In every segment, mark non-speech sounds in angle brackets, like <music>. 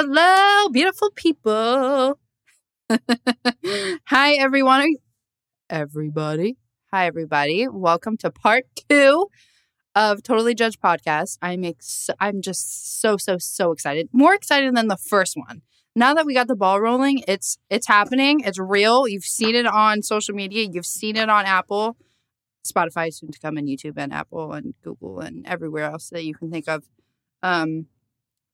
Hello, beautiful people. Hi, everyone. Everybody. Hi, everybody. Welcome to part two of Totally Judged podcast. I'm ex- I'm just so so so excited. More excited than the first one. Now that we got the ball rolling, it's it's happening. It's real. You've seen it on social media. You've seen it on Apple, Spotify soon to come, and YouTube and Apple and Google and everywhere else that you can think of. Um,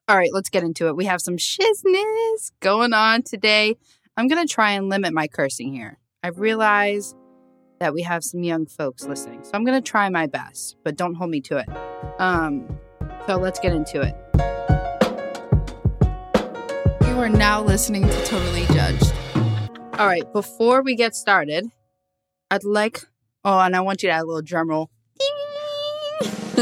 all right, let's get into it. We have some shizness going on today. I'm gonna try and limit my cursing here. I've realized that we have some young folks listening, so I'm gonna try my best, but don't hold me to it. Um, so let's get into it. You are now listening to Totally Judged. All right, before we get started, I'd like, oh, and I want you to add a little drum roll. <laughs>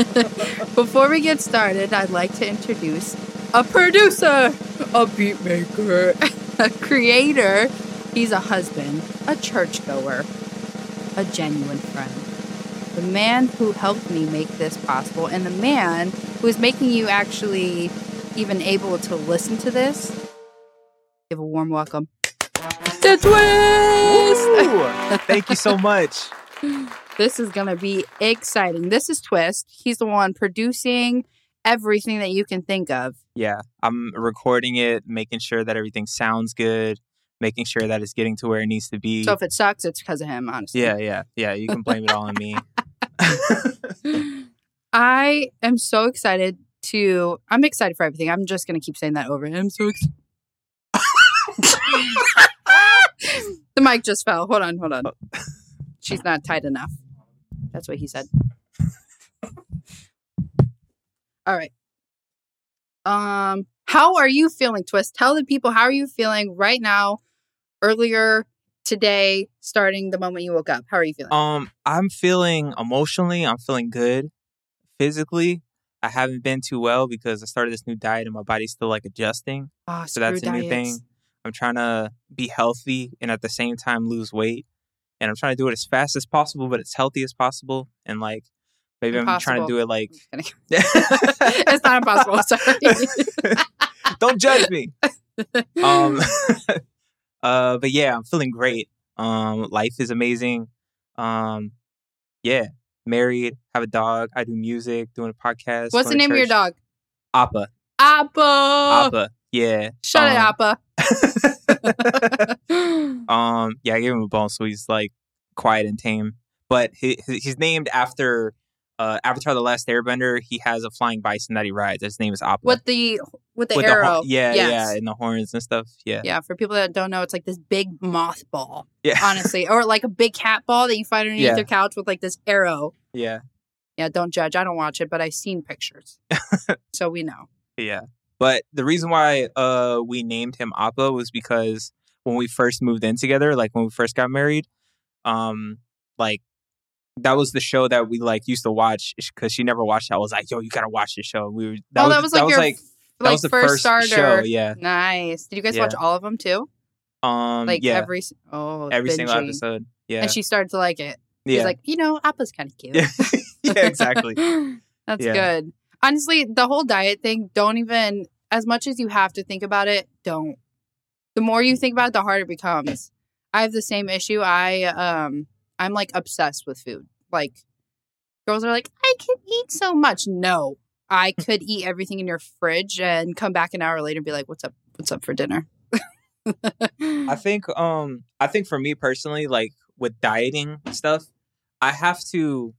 Before we get started, I'd like to introduce a producer, a beat maker, a creator. He's a husband, a churchgoer, a genuine friend. The man who helped me make this possible, and the man who is making you actually even able to listen to this. Give a warm welcome. The Twizt! Thank you so <laughs> much. This is going to be exciting. This is Twizt. He's the one producing everything that you can think of. Yeah, I'm recording it, making sure that everything sounds good, making sure that it's getting to where it needs to be. So if it sucks, it's because of him, honestly. yeah, yeah, yeah. You can blame it all on me. <laughs> I am so excited to. I'm excited for everything. I'm just going to keep saying that over. I'm so excited. <laughs> the mic just fell. Hold on, hold on. Oh. She's not tight enough. That's what he said. All right. Um, how are you feeling, Twizt? Tell the people how are you feeling right now, earlier today, starting the moment you woke up. How are you feeling? um, I'm feeling emotionally. I'm feeling good. Physically, I haven't been too well because I started this new diet and my body's still like adjusting. Ah, So that's a new thing. I'm trying to be healthy and at the same time lose weight. And I'm trying to do it as fast as possible, but as healthy as possible. And like maybe I'm trying to do it like I'm just kidding. <laughs> it's not impossible. Sorry. <laughs> Don't judge me. Um <laughs> uh but yeah, I'm feeling great. Um life is amazing. Um yeah, married, have a dog, I do music, doing a podcast. What's the name of your dog? Appa. Appa. Appa. Yeah. Shut it, um, Appa. um yeah, I gave him a bone so he's like quiet and tame. But he- he's named after uh Avatar the Last Airbender. He has a flying bison that he rides. His name is Appa. with the with the With arrow. ho- yeah, Yes. yeah, and the horns and stuff. Yeah. Yeah, for people that don't know, it's like this big moth ball, Yeah. <laughs> honestly, or like a big cat ball that you find underneath Yeah. your couch with like this arrow. Yeah. Yeah, don't judge. I don't watch it, but I've seen pictures, <laughs> so we know. Yeah. But the reason why uh we named him Appa was because when we first moved in together, like when we first got married, um like that was the show that we like used to watch because she never watched it. I was like, yo, you gotta watch this show. We were oh, that was like your like like that was the first, first starter. show, yeah. Nice. Did you guys Yeah. watch all of them too? Um Like yeah, every oh every single episode. Yeah. And she started to like it. She's yeah. like, you know, Appa's kind of <laughs> cute. yeah. yeah, exactly. <laughs> That's Yeah. good. Honestly, the whole diet thing, don't even, as much as you have to think about it, don't. The more you think about it, the harder it becomes. I have the same issue. I, um, I'm like obsessed with food. Like, girls are like, I can eat so much. No, I could eat everything in your fridge and come back an hour later and be like, what's up? What's up for dinner? I <laughs> think um I think for me personally, like with dieting stuff, I have to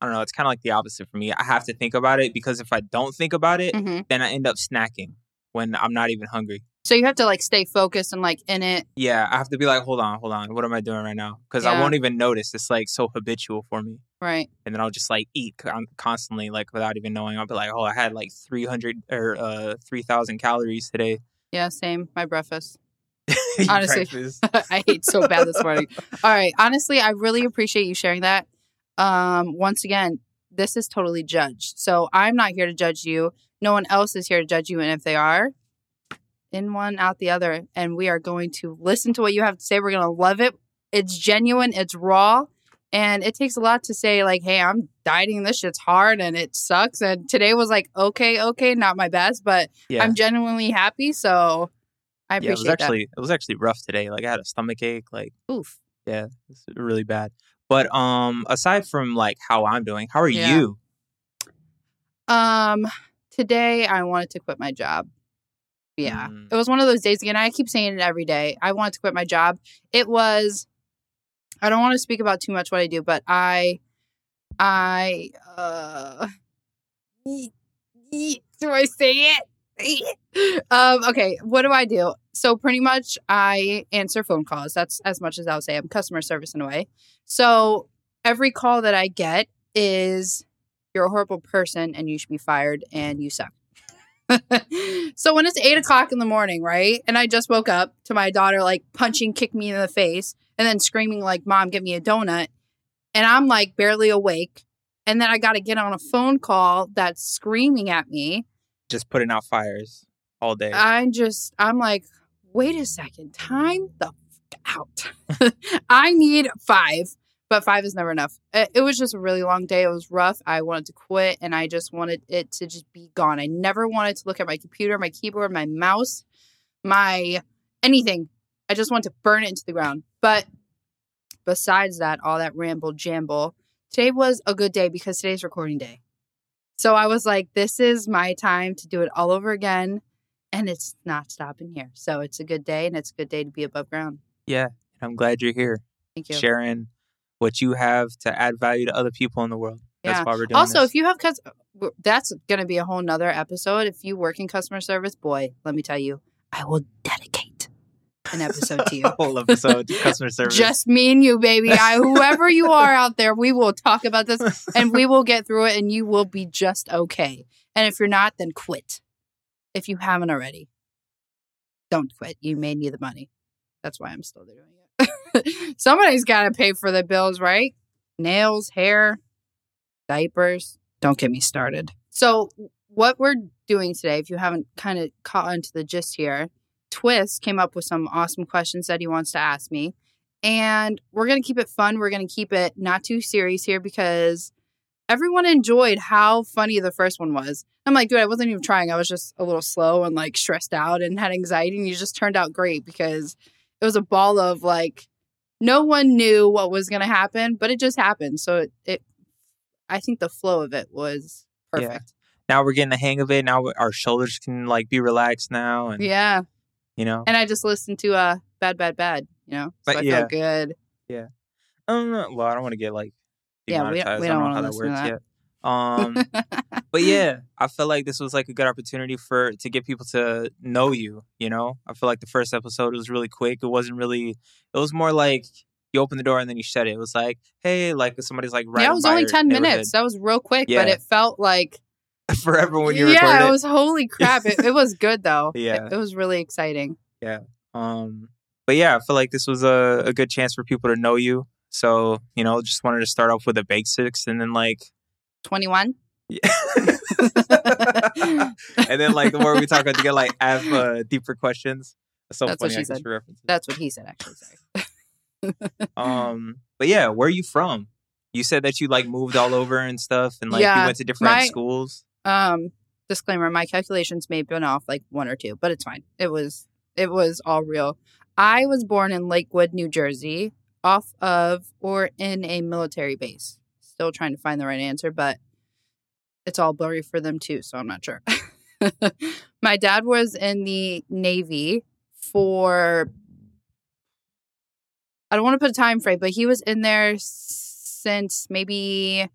I don't know, it's kinda like the opposite for me. I have to think about it because if I don't think about it, hmm then I end up snacking when I'm not even hungry. So you have to like stay focused and like in it. Yeah, I have to be like, hold on, hold on, what am I doing right now? Because I won't even notice. It's like so habitual for me, Right. and then I'll just like eat con- constantly, like without even knowing. I'll be like, oh, I had like three hundred or uh three thousand calories today. Yeah, same. My breakfast. <laughs> Honestly. <laughs> I ate so bad this morning. <laughs> All right. Honestly, I really appreciate you sharing that. Um, once again, this is totally judged. So I'm not here to judge you. No one else is here to judge you. And if they are, in one, out the other. And we are going to listen to what you have to say. We're going to love it. It's genuine, it's raw, And it takes a lot to say, like, hey, I'm dieting. This shit's hard and it sucks. And today was like, okay, okay, not my best, but Yeah. I'm genuinely happy. So I appreciate yeah, it was actually it was actually rough today. Like I had a stomach ache. Like. Oof. yeah, it's really bad. But um, aside from like how I'm doing, how are Yeah. you? Um, today I wanted to quit my job. Yeah. Mm. It was one of those days again. I keep saying it every day. I wanted to quit my job. It was I don't want to speak about too much what I do, but I I uh do I say it? um okay, what do I do? So pretty much I answer phone calls. That's as much as I'll say. I'm customer service in a way. So every call that I get is you're a horrible person and you should be fired and you suck. <laughs> so when it's eight o'clock in the morning, right? And I just woke up to my daughter like punching, kick me in the face, and then screaming like, "Mom, get me a donut," and I'm like barely awake, and then I got to get on a phone call that's screaming at me. Just putting out fires all day. I'm just, I'm like, wait a second, time the f- out. <laughs> I need five, but five is never enough. It, it was just a really long day. It was rough. I wanted to quit and I just wanted it to just be gone. I never wanted to look at my computer, my keyboard, my mouse, my anything. I just wanted to burn it into the ground. But besides that, all that ramble jamble, today was a good day because today's recording day. So I was like, this is my time to do it all over again and it's not stopping here. So it's a good day, and it's a good day to be above ground. yeah, and I'm glad you're here, Thank you. sharing what you have to add value to other people in the world. That's Yeah. why we're doing Also, this. if you have cus- that's going to be a whole nother episode. If you work in customer service, boy, let me tell you, I will dedicate an episode to you. <laughs> A whole episode to customer <laughs> service. Just me and you, baby. I, whoever you are out there, we will talk about this <laughs> and we will get through it, and you will be just okay. And if you're not, then quit. If you haven't already, don't quit. You may need the money. That's why I'm still doing it. <laughs> Somebody's got to pay for the bills, right? Nails, hair, diapers. Don't get me started. So, what we're doing today, if you haven't kind of caught on to the gist here, Twizt came up with some awesome questions that he wants to ask me. And we're going to keep it fun. We're going to keep it not too serious here because everyone enjoyed how funny the first one was. I'm like, dude, I wasn't even trying. I was just a little slow and like stressed out and had anxiety. And you just turned out great because it was a ball of like, no one knew what was going to happen, but it just happened. So it, it, I think the flow of it was Yeah. perfect. now we're getting the hang of it. Now our shoulders can like be relaxed now, and Yeah. you know, And I just listened to uh, Bad, Bad, Bad, you know? So But I yeah. felt good. Yeah. Um, well, I don't want to get like Yeah, we- we don't don't know how wanna that listen to works that. yet. Um, <laughs> but yeah, <laughs> I feel like this was like a good opportunity for to get people to know you. You know, I feel like the first episode was really quick. It wasn't really. It was more like you open the door and then you shut it. It was like, hey, like somebody's like right. yeah, it was only 10 minutes. That was real quick, but it felt like <laughs> forever when you yeah, recorded it it. was holy <laughs> crap. It, it was good though. Yeah. it, it was really exciting. Yeah. Um, but yeah, I feel like this was a, a good chance for people to know you. So you know, just wanted to start off with the basics and then like, Twenty one. Yeah. <laughs> and then like the more we talk about to get like have uh, deeper questions. That's so That's what she I said. That's what he said. Actually, sorry. <laughs> Um, but yeah, where are you from? You said that you like moved all over and stuff, and like you went to different my- schools. Um, disclaimer: my calculations may have been off like one or two, but it's fine. It was it was all real. I was born in Lakewood, New Jersey, off of or in a military base. Still trying to find the right answer, but it's all blurry for them too, so I'm not sure. <laughs> my dad was in the Navy for I don't want to put a time frame, but he was in there since maybe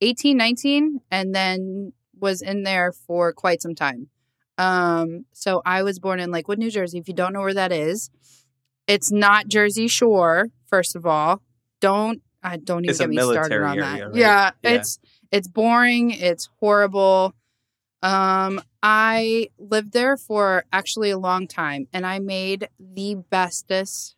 18, 19, and then was in there for quite some time. Um, so I was born in Lakewood, New Jersey. If you don't know where that is, it's not Jersey Shore. First of all, don't I don't even It's get me started on that. area, right? Yeah, Yeah. it's it's boring. It's horrible. Um, I lived there for actually a long time, and I made the bestest.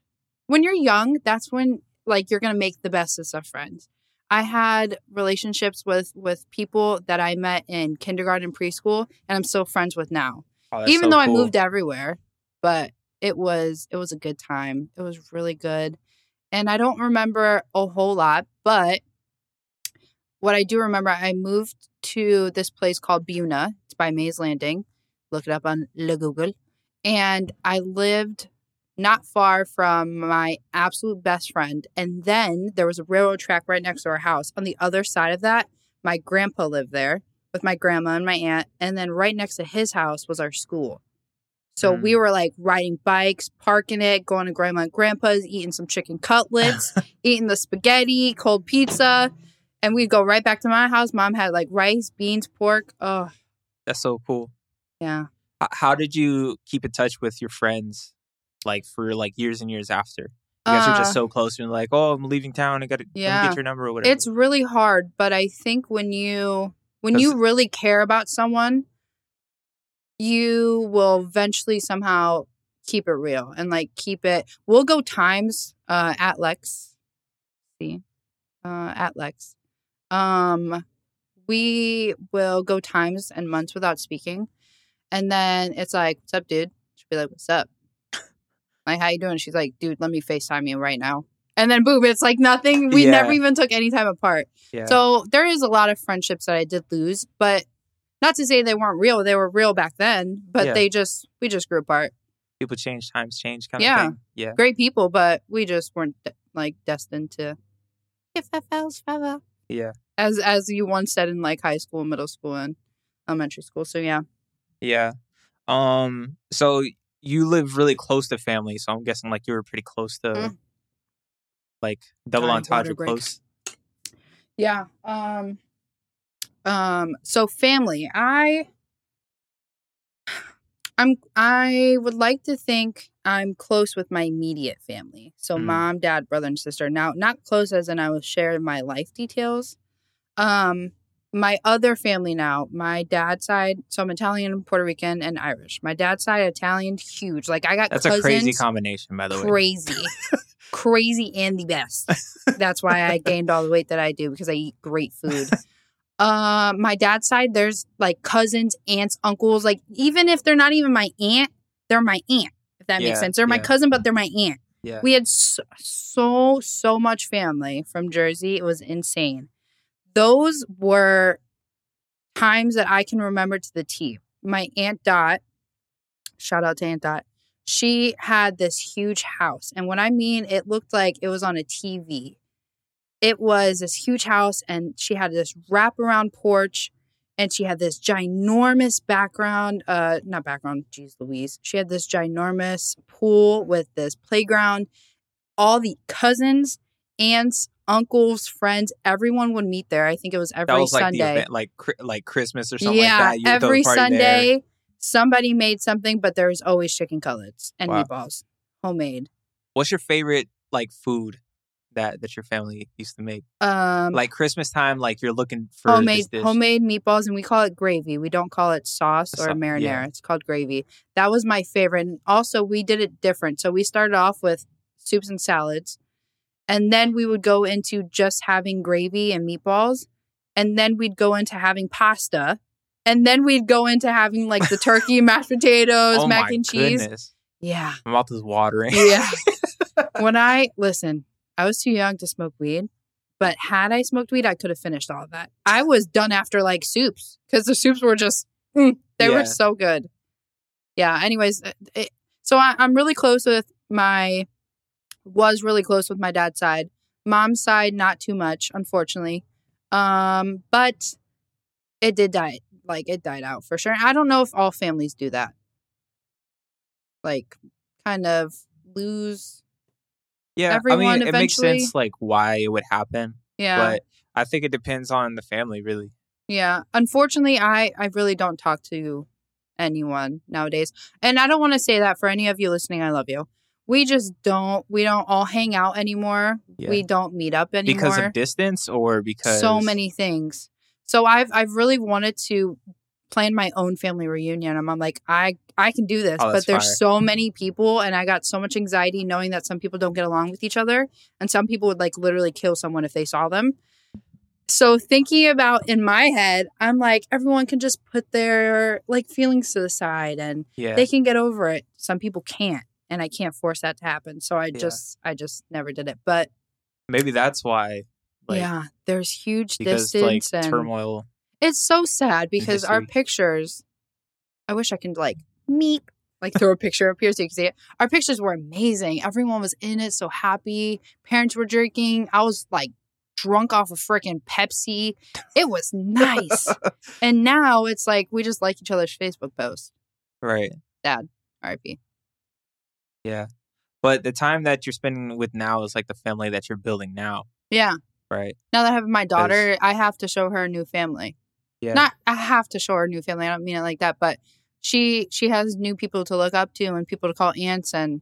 When you're young, that's when like you're gonna make the bestest of friends. I had relationships with with people that I met in kindergarten, preschool, and I'm still friends with now. Oh, Even so though I moved everywhere, but it was it was a good time. It was really good. and I don't remember a whole lot, but what I do remember, I moved to this place called Buena. It's by Mays Landing. Look it up on Le Google. And I lived not far from my absolute best friend. And then there was a railroad track right next to our house. On the other side of that, my grandpa lived there with my grandma and my aunt. And then right next to his house was our school. So we mm. were like riding bikes, parking it, going to grandma and grandpa's, eating some chicken cutlets, <laughs> eating the spaghetti, cold pizza. And we'd go right back to my house. Mom had like rice, beans, pork. Oh, That's so cool. yeah. How did you keep in touch with your friends, like for like years and years after? You guys Uh, just so close and like, oh, I'm leaving town. I gotta Yeah. get your number or whatever. It's really hard, but I think when you when you really care about someone, you will eventually somehow keep it real and like keep it. We'll go times uh, at Lex. See, uh, at Lex. Um, we will go times and months without speaking, and then it's like, "What's up, dude?" She'll be like, "What's up?" Like, how you doing? She's like, "Dude, let me Facetime you right now." And then boom, it's like nothing. We Yeah. never even took any time apart. yeah. So there is a lot of friendships that I did lose, but not to say they weren't real. They were real back then, but Yeah. they just we just grew apart. people change, times change, kind Yeah. of thing. Yeah. Great people, but we just weren't like destined to if that fails forever. Yeah. As as you once said in like high school, middle school, and elementary school. So yeah. Yeah. Um. So you live really close to family, so I'm guessing like you were pretty close to, Mm. like double Sorry, entendre close. Yeah. Um um so family. I I'm I would like to think I'm close with my immediate family. So Mm. mom, dad, brother and sister. Now not close as in I will share my life details. Um my other family now, my dad's side, so I'm Italian, Puerto Rican, and Irish. My dad's side, Italian, huge. Like I got That's cousins a crazy combination, by the way. crazy <laughs> crazy and the best that's why i gained all the weight that i do because i eat great food <laughs> uh my dad's side there's like cousins aunts uncles like even if they're not even my aunt they're my aunt if that Yeah, makes sense. They're my cousin but they're my aunt. Yeah. we had so, so so much family from jersey. It was insane. Those were times that i can remember to the t. My aunt dot shout out to aunt dot she had this huge house. And when I mean it looked like it was on a TV, it was this huge house, and she had this wraparound porch, and she had this ginormous background, uh, not background, geez Louise. She had this ginormous pool with this playground. All the cousins, aunts, uncles, friends, everyone would meet there. I think it was every that was like Sunday event, like like Christmas or something yeah, like that. You would throw a every party there. Sunday somebody made something, but there was always chicken cutlets and Wow. meatballs, homemade. What's your favorite like food that that your family used to make? Um, Like Christmas time, like you're looking for homemade this dish. homemade meatballs, and we call it gravy. We don't call it sauce or Sau- marinara. yeah. It's called gravy. That was my favorite. And also, we did it different. So we started off with soups and salads, and then we would go into just having gravy and meatballs, and then we'd go into having pasta. And then we'd go into having like the <laughs> turkey, mashed potatoes, oh mac and cheese. goodness. Yeah. My mouth is watering. Yeah. <laughs> when I listen, I was too young to smoke weed, but had I smoked weed, I could have finished all of that. I was done after like soups because the soups were just mm, they Yeah. were so good. Yeah. Anyways, uh, it, so I, I'm really close with my was really close with my dad's side. Mom's side, not too much, unfortunately. Um, but it did die. Like it died out for sure. I don't know if all families do that. Like, kind of lose. Yeah, I Everyone mean, it makes sense like why it would happen, Yeah. but I think it depends on the family, really. Yeah. Unfortunately, I I really don't talk to anyone nowadays. And I don't want to say that for any of you listening, I love you. We just don't we don't all hang out anymore. Yeah. We don't meet up anymore. Because of distance or because so many things. So I've I've really wanted to plan my own family reunion. I'm, I'm like I I can do this, Oh, but there's fire. so many people, and I got so much anxiety knowing that some people don't get along with each other, and some people would like literally kill someone if they saw them. So thinking about in my head, I'm like everyone can just put their like feelings to the side and yeah, they can get over it. Some people can't. and I can't force that to happen. So I Yeah. just I just never did it. But Maybe that's why. Like, yeah, there's huge Because like distance and turmoil. It's so sad because our pictures I wish I could like meep like throw a picture up here so you can see it. Our pictures were amazing. Everyone was in it, so happy. Parents were drinking. I was like drunk off of freaking Pepsi. It was nice. <laughs> and now it's like we just like each other's Facebook posts. Right. Dad, RIP. Yeah. But the time that you're spending with now is like the family that you're building now. Yeah. Right. Now that I have my daughter, I have to show her a new family. Yeah. Not I have to show her new family. I don't mean it like that, but she she has new people to look up to and people to call aunts and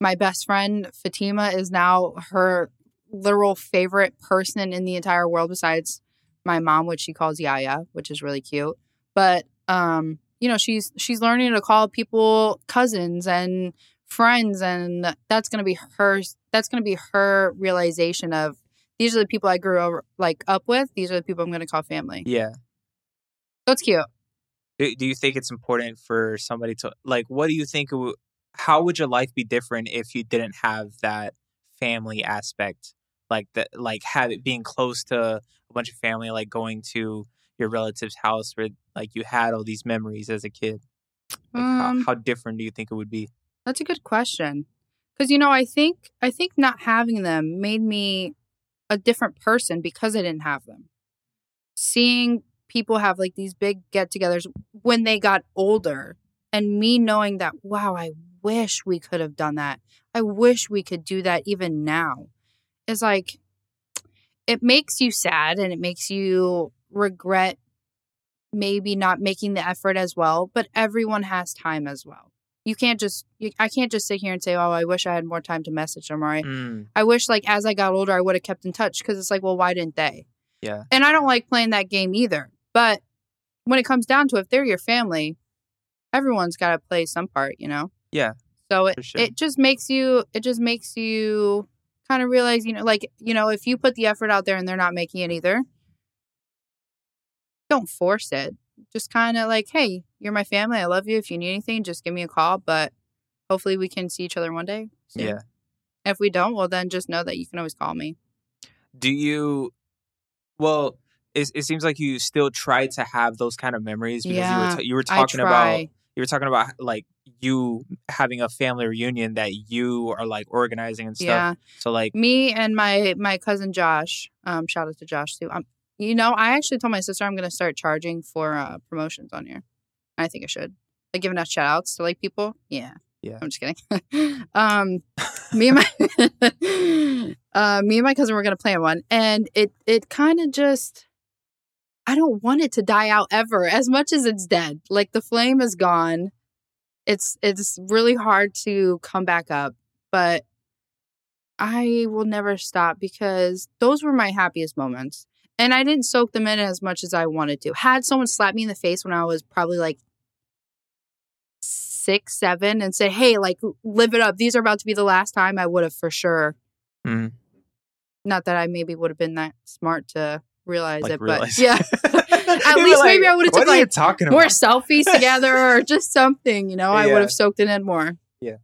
my best friend Fatima is now her literal favorite person in the entire world besides my mom, which she calls Yaya, which is really cute. But um, you know, she's she's learning to call people cousins and friends and that's going to be her that's going to be her realization of these are the people I grew over, like up with. These are the people I'm going to call family. Yeah. So it's cute. Do, do you think it's important for somebody to like what do you think how would your life be different if you didn't have that family aspect like that like have it being close to a bunch of family like going to your relative's house where like you had all these memories as a kid like Um, how, how different do you think it would be That's a good question. Cuz you know, I think I think not having them made me a different person because I didn't have them. Seeing people have like these big get-togethers when they got older and me knowing that wow, I wish we could have done that. I wish we could do that even now. Is like it makes you sad and it makes you regret maybe not making the effort as well, but everyone has time as well. You can't just you, i can't just sit here and say oh i wish i had more time to message them or i, Mm, I wish like as i got older i would have kept in touch because it's like well why didn't they? Yeah. And i don't like playing that game either but when it comes down to it, if they're your family everyone's got to play some part you know Yeah, so it, sure. it just makes you it just makes you kind of realize you know like you know if you put the effort out there and they're not making it either don't force it just kind of like hey you're my family i love you if you need anything just give me a call but hopefully we can see each other one day soon. yeah if we don't well then just know that you can always call me do you well it, it seems like you still try to have those kind of memories because you were, t- you were talking about you were talking about like you having a family reunion that you are like organizing and stuff. yeah. So like me and my my cousin josh um shout out to josh too um you know i actually told my sister i'm gonna start charging for uh promotions on here. I think i should. Like giving out shout outs to like people? Yeah. Yeah. i'm just kidding. <laughs> Um me and my <laughs> uh me and my cousin were gonna plan one and it it kind of just i don't want it to die out ever as much as it's dead like the flame is gone it's it's really hard to come back up but I will never stop because those were my happiest moments. And I didn't soak them in as much as I wanted to. Had someone slap me in the face when I was probably like six, seven, and say, hey, like, live it up. These are about to be the last time I would have for sure. Mhm. Not that I maybe would have been that smart to realize Like, it, realize. but yeah. <laughs> <laughs> At least maybe I took, what are you like, talking more about? selfies <laughs> together or just something, you know, I Yeah. would have soaked it in more. Yeah.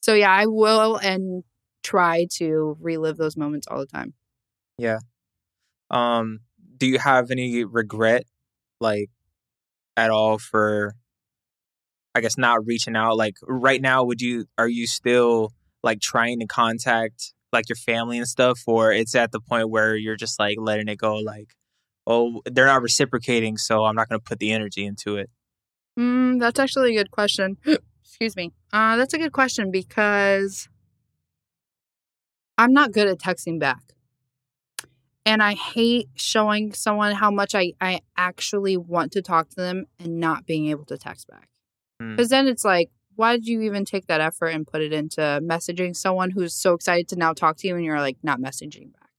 So yeah, I will and try to relive those moments all the time. Yeah. Um, do you have any regret, like, at all for, I guess, not reaching out? Like, right now, would you are you still like trying to contact like your family and stuff, or it's at the point where you're just like letting it go, like, oh, they're not reciprocating, so I'm not going to put the energy into it. Mm, that's actually a good question. <gasps> Excuse me. Uh, that's a good question because I'm not good at texting back. And I hate showing someone how much I, I actually want to talk to them and not being able to text back. Hmm. Because then it's like, why did you even take that effort and put it into messaging someone who's so excited to now talk to you and you're like not messaging back?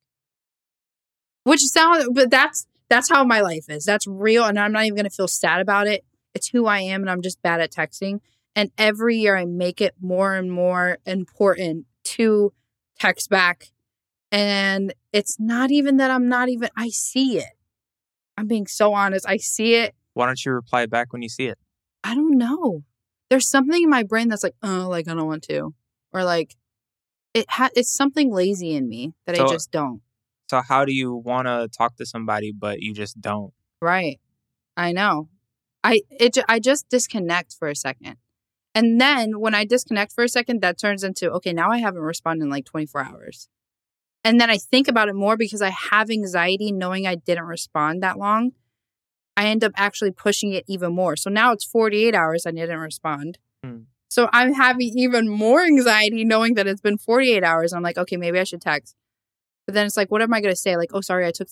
Which sounds, but that's that's how my life is. That's real, and I'm not even gonna feel sad about it. It's who I am, and I'm just bad at texting. And every year I make it more and more important to text back. And it's not even that I'm not even, I see it. I'm being so honest. I see it. Why don't you reply back when you see it? I don't know. There's something in my brain that's like, oh, like I don't want to, or like it ha- it's something lazy in me that I just don't. So how do you want to talk to somebody but you just don't? Right. I know. I it I just disconnect for a second. And then when I disconnect for a second, that turns into okay, now I haven't responded in like 24 hours. And then I think about it more because I have anxiety knowing I didn't respond that long. I end up actually pushing it even more. So now it's 48 hours I didn't respond. Hmm. So I'm having even more anxiety knowing that it's been 48 hours. I'm like, okay, maybe I should text. But then it's like, what am I going to say? Like, oh, sorry, I took.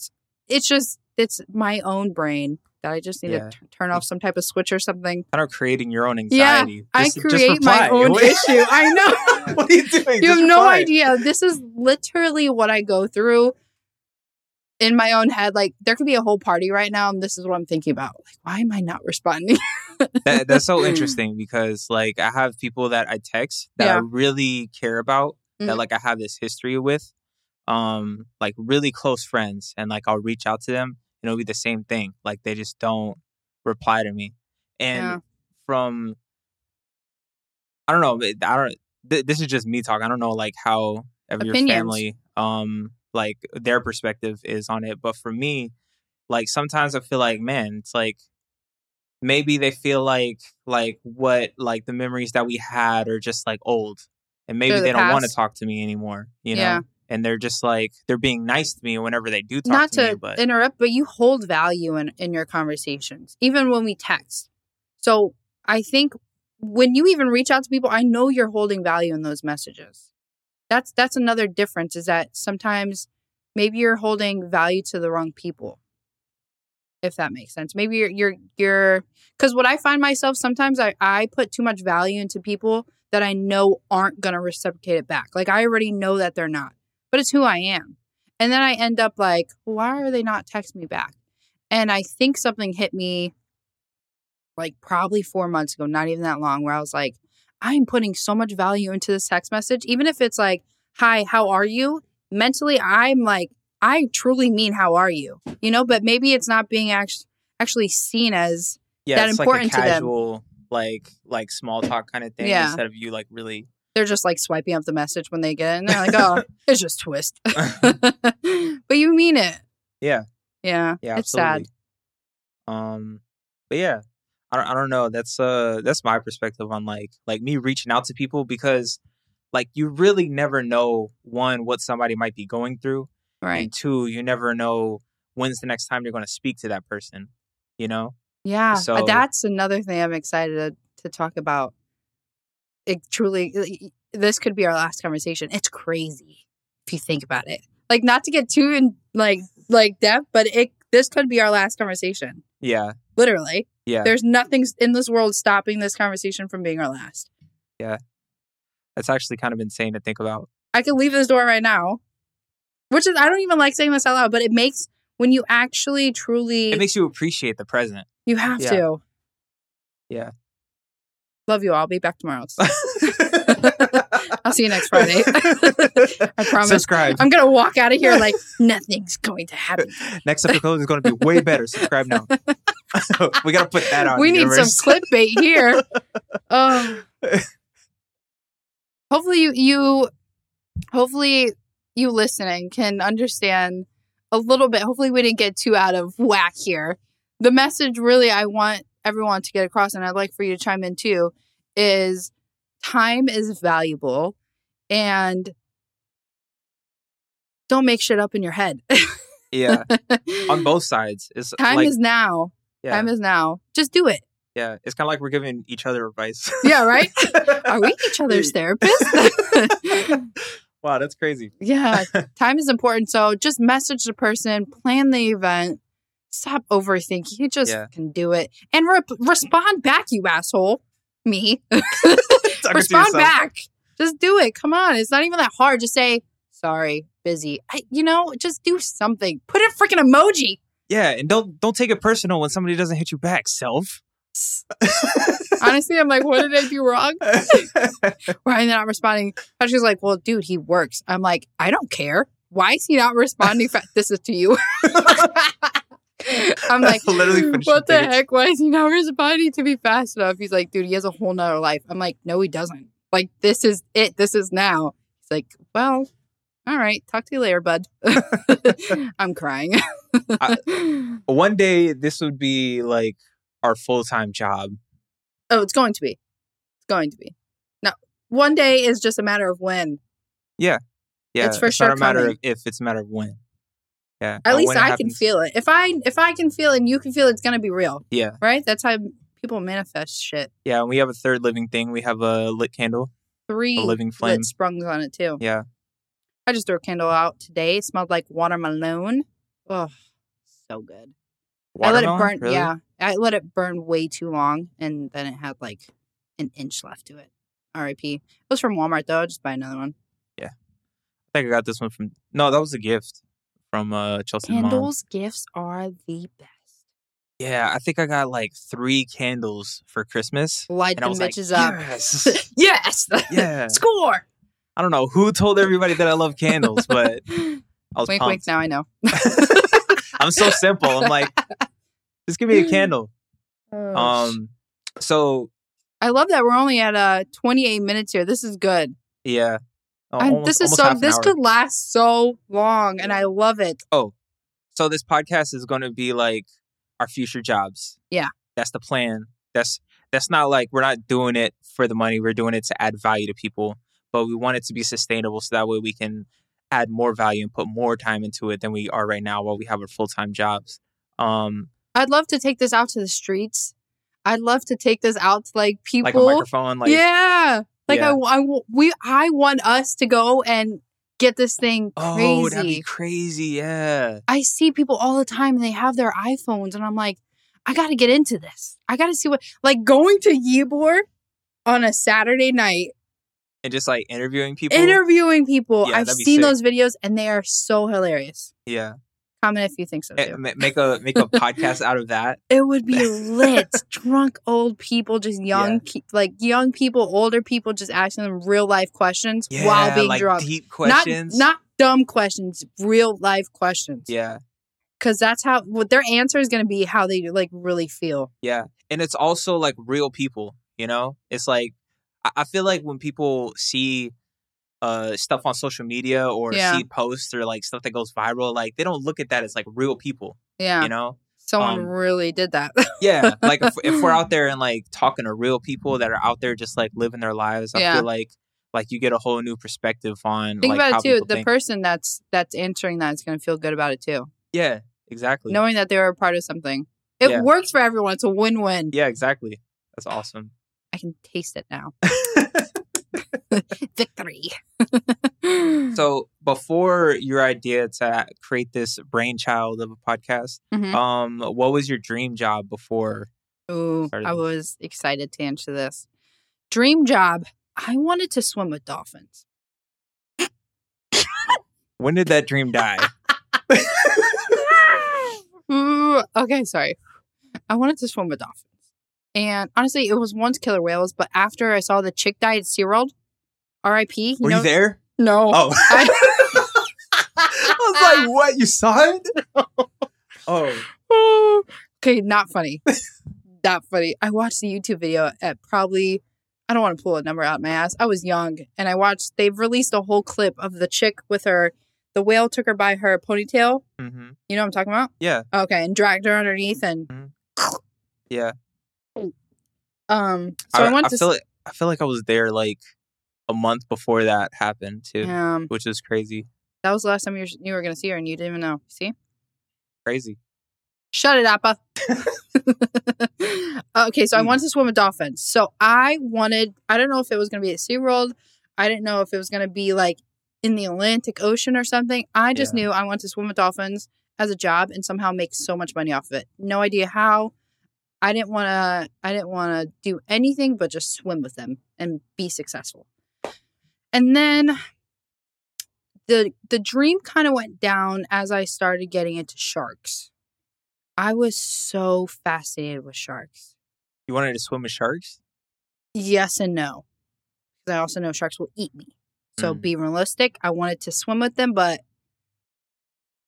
It's just, it's my own brain that I just need Yeah. to t- turn off some type of switch or something. Kind of creating your own Yeah, anxiety. I Just- just create my own <laughs> issue. I know. <laughs> what are you doing? You have Just no idea. This is literally what I go through in my own head. Like, there could be a whole party right now, and this is what I'm thinking about. Like, why am I not responding? <laughs> that, that's so interesting because like I have people that I text that I really care about Mhm. that like I have this history with, um, like really close friends, and like I'll reach out to them and it'll be the same thing. Like they just don't reply to me, and Yeah. from I don't know, I don't. Th- this is just me talking. I don't know like how of your family, um, like their perspective is on it, but for me, like sometimes I feel like man, it's like maybe they feel like like what like the memories that we had are just like old and maybe the they don't want to talk to me anymore you know Yeah. and they're just like they're being nice to me whenever they do talk not to, to me but interrupt, but you hold value in, in your conversations, even when we text. So I think when you even reach out to people, I know you're holding value in those messages. That's that's another difference is that sometimes maybe you're holding value to the wrong people. If that makes sense. Maybe you're you're you're because what I find myself sometimes I, I put too much value into people that I know aren't gonna reciprocate it back. Like I already know that they're not. But it's who I am. And then I end up like, why are they not texting me back? And I think something hit me like probably four months ago, not even that long, where I was like, I'm putting so much value into this text message, even if it's like, hi, how are you? Mentally, I'm like, I truly mean, how are you? You know, but maybe it's not being act- actually seen as, yeah that important to like a them. casual like like small talk kind of thing Yeah. instead of you like really they're just like swiping up the message when they get it. And they're like, oh, <laughs> it's just Twizt. <laughs> <laughs> but you mean it. yeah Yeah. yeah it's absolutely. sad. um but yeah I don't, I don't know that's uh that's my perspective on like like me reaching out to people because like you really never know one what somebody might be going through Right. and two you never know when's the next time you're going to speak to that person you know Yeah, uh, So- that's another thing I'm excited to, to talk about. It truly, this could be our last conversation. It's crazy if you think about it. Like, not to get too in like like depth, but it this could be our last conversation. yeah Literally, yeah there's nothing in this world stopping this conversation from being our last. Yeah. That's actually kind of insane to think about I could leave this door right now, which is I don't even like saying this out loud, but it makes when you actually truly it makes you appreciate the present you have yeah. to. Yeah. Love you all. I'll be back tomorrow. <laughs> <laughs> I'll see you next Friday. <laughs> I promise. subscribe I'm gonna walk out of here like nothing's going to happen. <laughs> next episode is going to be way better subscribe now <laughs> we got to put that on we need universe. some clickbait here. Um, hopefully you you hopefully you listening can understand a little bit. Hopefully we didn't get too out of whack here. The message really I want everyone to get across, and I'd like for you to chime in too, is time is valuable and don't make shit up in your head. yeah on <laughs> both sides it's uh, time like, is now. yeah, Time is now. Just do it. yeah it's kind of like we're giving each other advice Yeah, right? Are we each <laughs> other's therapists? <laughs> wow that's crazy yeah, time is important. So just message the person, plan the event, stop overthinking. You just Yeah. can do it and re- respond back, you asshole. Me. <laughs> Respond back. Just do it. Come on. It's not even that hard. Just say, sorry, busy. I, you know, just do something. Put a freaking emoji. yeah and don't don't take it personal when somebody doesn't hit you back self <laughs> Honestly, I'm like, what did I do wrong? <laughs> Why are they not responding? And she's like, well, dude, he works. I'm like, I don't care. Why is he not responding? fa- this is to you. I'm like, Literally hmm, what the the heck? Why is he not responding to me fast enough? He's like, dude, he has a whole nother life. I'm like, no, he doesn't. Like, this is it. This is now. He's like, well, all right. Talk to you later, bud. <laughs> I'm crying. <laughs> One day this would be like our full time job. oh, it's going to be. It's going to be. No, one day is just a matter of when. Yeah, Yeah. It's for not sure a matter coming. of if; it's a matter of when. Yeah, At least I can feel it. If I if I can feel it and you can feel it, it's gonna be real, Yeah, right? That's how people manifest shit. yeah. And we have a third living thing. We have a lit candle, Three a living flame. lit sprungs on it too. Yeah, I just threw a candle out today. It smelled like watermelon. Oh, so good. Watermelon? I let it burn. Really? Yeah, I let it burn way too long, and then it had like an inch left to it. R.I.P. It was from Walmart though. I'll just buy another one. Yeah. I think I got this one from. No, that was a gift from uh Chelsea. mom. Candles gifts are the best. Yeah, I think I got like three candles for Christmas. Light them was like, bitches up. yes, <laughs> yes. <laughs> yeah. Score. I don't know who told everybody that I love candles, but <laughs> I was wink, pumped. wink. Now I know. I'm so simple. I'm like, just give me a candle. Oh, Um, so I love that we're only at uh 28 minutes here. This is good. yeah, I- almost- this is so. This hour. could last so long, and I love it. Oh, so this podcast is going to be like our future jobs. Yeah. that's the plan. That's that's not like we're not doing it for the money. We're doing it to add value to people, but we want it to be sustainable so that way we can add more value and put more time into it than we are right now while we have our full time jobs. Um, I'd love to take this out to the streets. I'd love to take this out to like people. like a microphone, like yeah, like Yeah. I, I, we, I want us to go and get this thing oh, that'd crazy. be crazy. Yeah, I see people all the time and they have their iPhones, and I'm like, I got to get into this. I got to see what, like, going to Ybor on a Saturday night, and just like interviewing people. interviewing people. Yeah, I've seen sick. those videos, and they are so hilarious. yeah, Comment if you think so Eh, too. make a make a podcast out of that. <laughs> It would be <laughs> lit. Drunk old people, just young, Yeah. like young people, older people, just asking them real life questions while being like drunk. deep questions. Not not dumb questions, real life questions. yeah. because that's how what their answer is going to be how they like really feel. Yeah. And it's also like real people, you know? It's like I, I feel like when people see uh stuff on social media or Yeah. see posts or like stuff that goes viral, like they don't look at that as like real people, Yeah, you know? someone um, really did that. Yeah. like if, if we're out <laughs> there and like talking to real people that are out there just like living their lives, I feel like like you get a whole new perspective on think like about it too. The think. person that's that's answering that is going to feel good about it too, yeah, exactly. knowing that they were a part of something. It Yeah. works for everyone. It's a win-win. Yeah, exactly. That's awesome. I can taste it now. <laughs> <laughs> Victory. <laughs> So before your idea to create this brainchild of a podcast, Mhm. um, what was your dream job before? Started I was excited to answer this. Dream job. I wanted to swim with dolphins. When did that dream die? <laughs> Ooh, okay, sorry. I wanted to swim with dolphins. And honestly, it was once killer whales, but after I saw the chick die at SeaWorld, RIP, you Were know, you there? No. Oh, <laughs> I- <laughs> I was like, what? You saw <laughs> it? Oh, <sighs> okay, not funny. not funny. I watched the YouTube video at probably I don't want to pull a number out my ass. I was young and I watched they've released a whole clip of the chick with her the whale took her by her ponytail. hmm You know what I'm talking about? yeah, Okay, and dragged her underneath and yeah. um so I, I, I to feel like I feel like I was there like a month before that happened too, um which is crazy, that was the last time you were, you were going to see her and you didn't even know. See? crazy. Shut it, Appa. <laughs> <laughs> okay, so I Mm. wanted to swim with dolphins. So I wanted, I don't know if it was going to be at SeaWorld. I didn't know if it was going to be like in the Atlantic Ocean or something. I just Yeah. knew I wanted to swim with dolphins as a job and somehow make so much money off of it. No idea how. I didn't want to I didn't want to do anything but just swim with them and be successful. And then the the dream kind of went down as I started getting into sharks. I was so fascinated with sharks. You wanted to swim with sharks? Yes and no. Because I also know sharks will eat me. So Mm. be realistic. I wanted to swim with them, but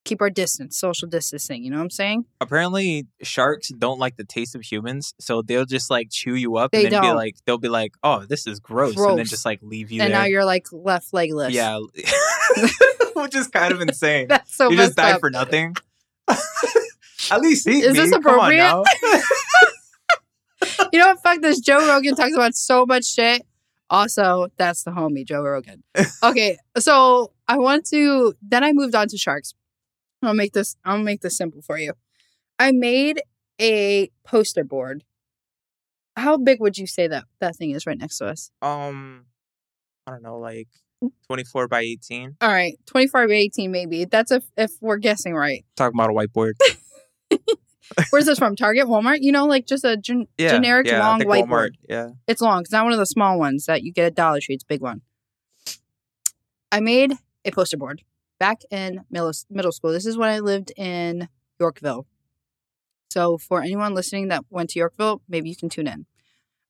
keep our distance, social distancing. You know what I'm saying? Apparently, sharks don't like the taste of humans, so they'll just like chew you up They and then be don't. like, they'll be like, "Oh, this is gross,", and then just like leave you and there. now you're like left legless. yeah, <laughs> <laughs> which is kind of insane. That's so you just died up. for nothing. <laughs> At least eat Is me. this appropriate? You know what? Fuck this. Joe Rogan talks about so much shit. Also, that's the homie, Joe Rogan. Okay, so I want to. Then I moved on to sharks. I'll make this. I'll make this simple for you. I made a poster board. How big would you say that that thing is right next to us? um, I don't know, like twenty four by eighteen. All right, twenty four by eighteen, maybe. That's if if we're guessing right. Talking about a whiteboard. <laughs> Where's this from? Target, Walmart? You know, like just a gen- Yeah, generic yeah, long whiteboard. Walmart, Yeah. It's long. It's not one of the small ones that you get at Dollar Tree. It's a big one. I made a poster board back in middle, middle school. This is when I lived in Yorkville. So for anyone listening that went to Yorkville, maybe you can tune in.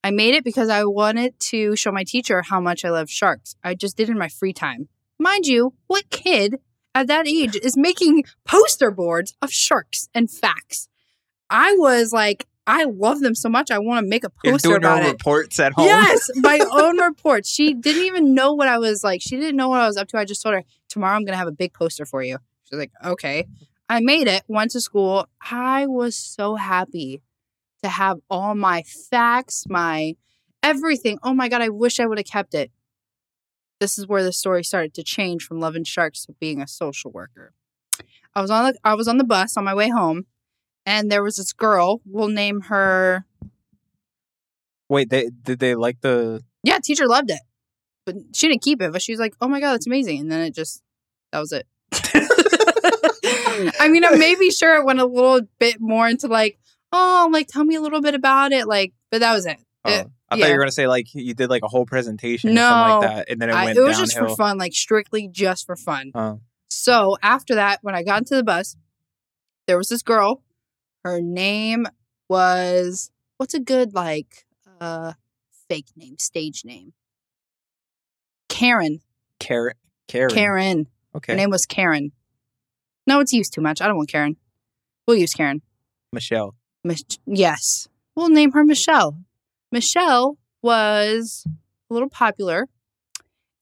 I made it because I wanted to show my teacher how much I love sharks. I just did it in my free time. Mind you, what kid at that age is making poster boards of sharks and facts? I was like, I love them so much. I want to make a You're poster doing your about own it. reports at home. Yes, my <laughs> own report. She didn't even know what I was like. She didn't know what I was up to. I just told her, tomorrow I'm going to have a big poster for you. She's like, okay. I made it, went to school. I was so happy to have all my facts, my everything. Oh my God, I wish I would have kept it. This is where the story started to change from loving sharks to being a social worker. I was on the I was on the bus on my way home, and there was this girl. We'll name her Wait, they did they like the yeah, teacher loved it. But she didn't keep it, but she was like, oh my God, that's amazing. And then it just, that was it. <laughs> I mean, I'm maybe sure it went a little bit more into like, oh, like, tell me a little bit about it. Like, but that was it. Oh, It- I yeah. thought you were gonna say like you did like a whole presentation or No. something like that, and then it I- went it was just for fun, like strictly just for fun. Oh. So after that, when I got into the bus, there was this girl. Her name was, what's a good, like, uh, fake name, stage name? Karen. Karen, Karen. Karen. Okay. Her name was Karen. No, it's used too much. I don't want Karen. We'll use Karen. Michelle. Mich- yes. We'll name her Michelle. Michelle was a little popular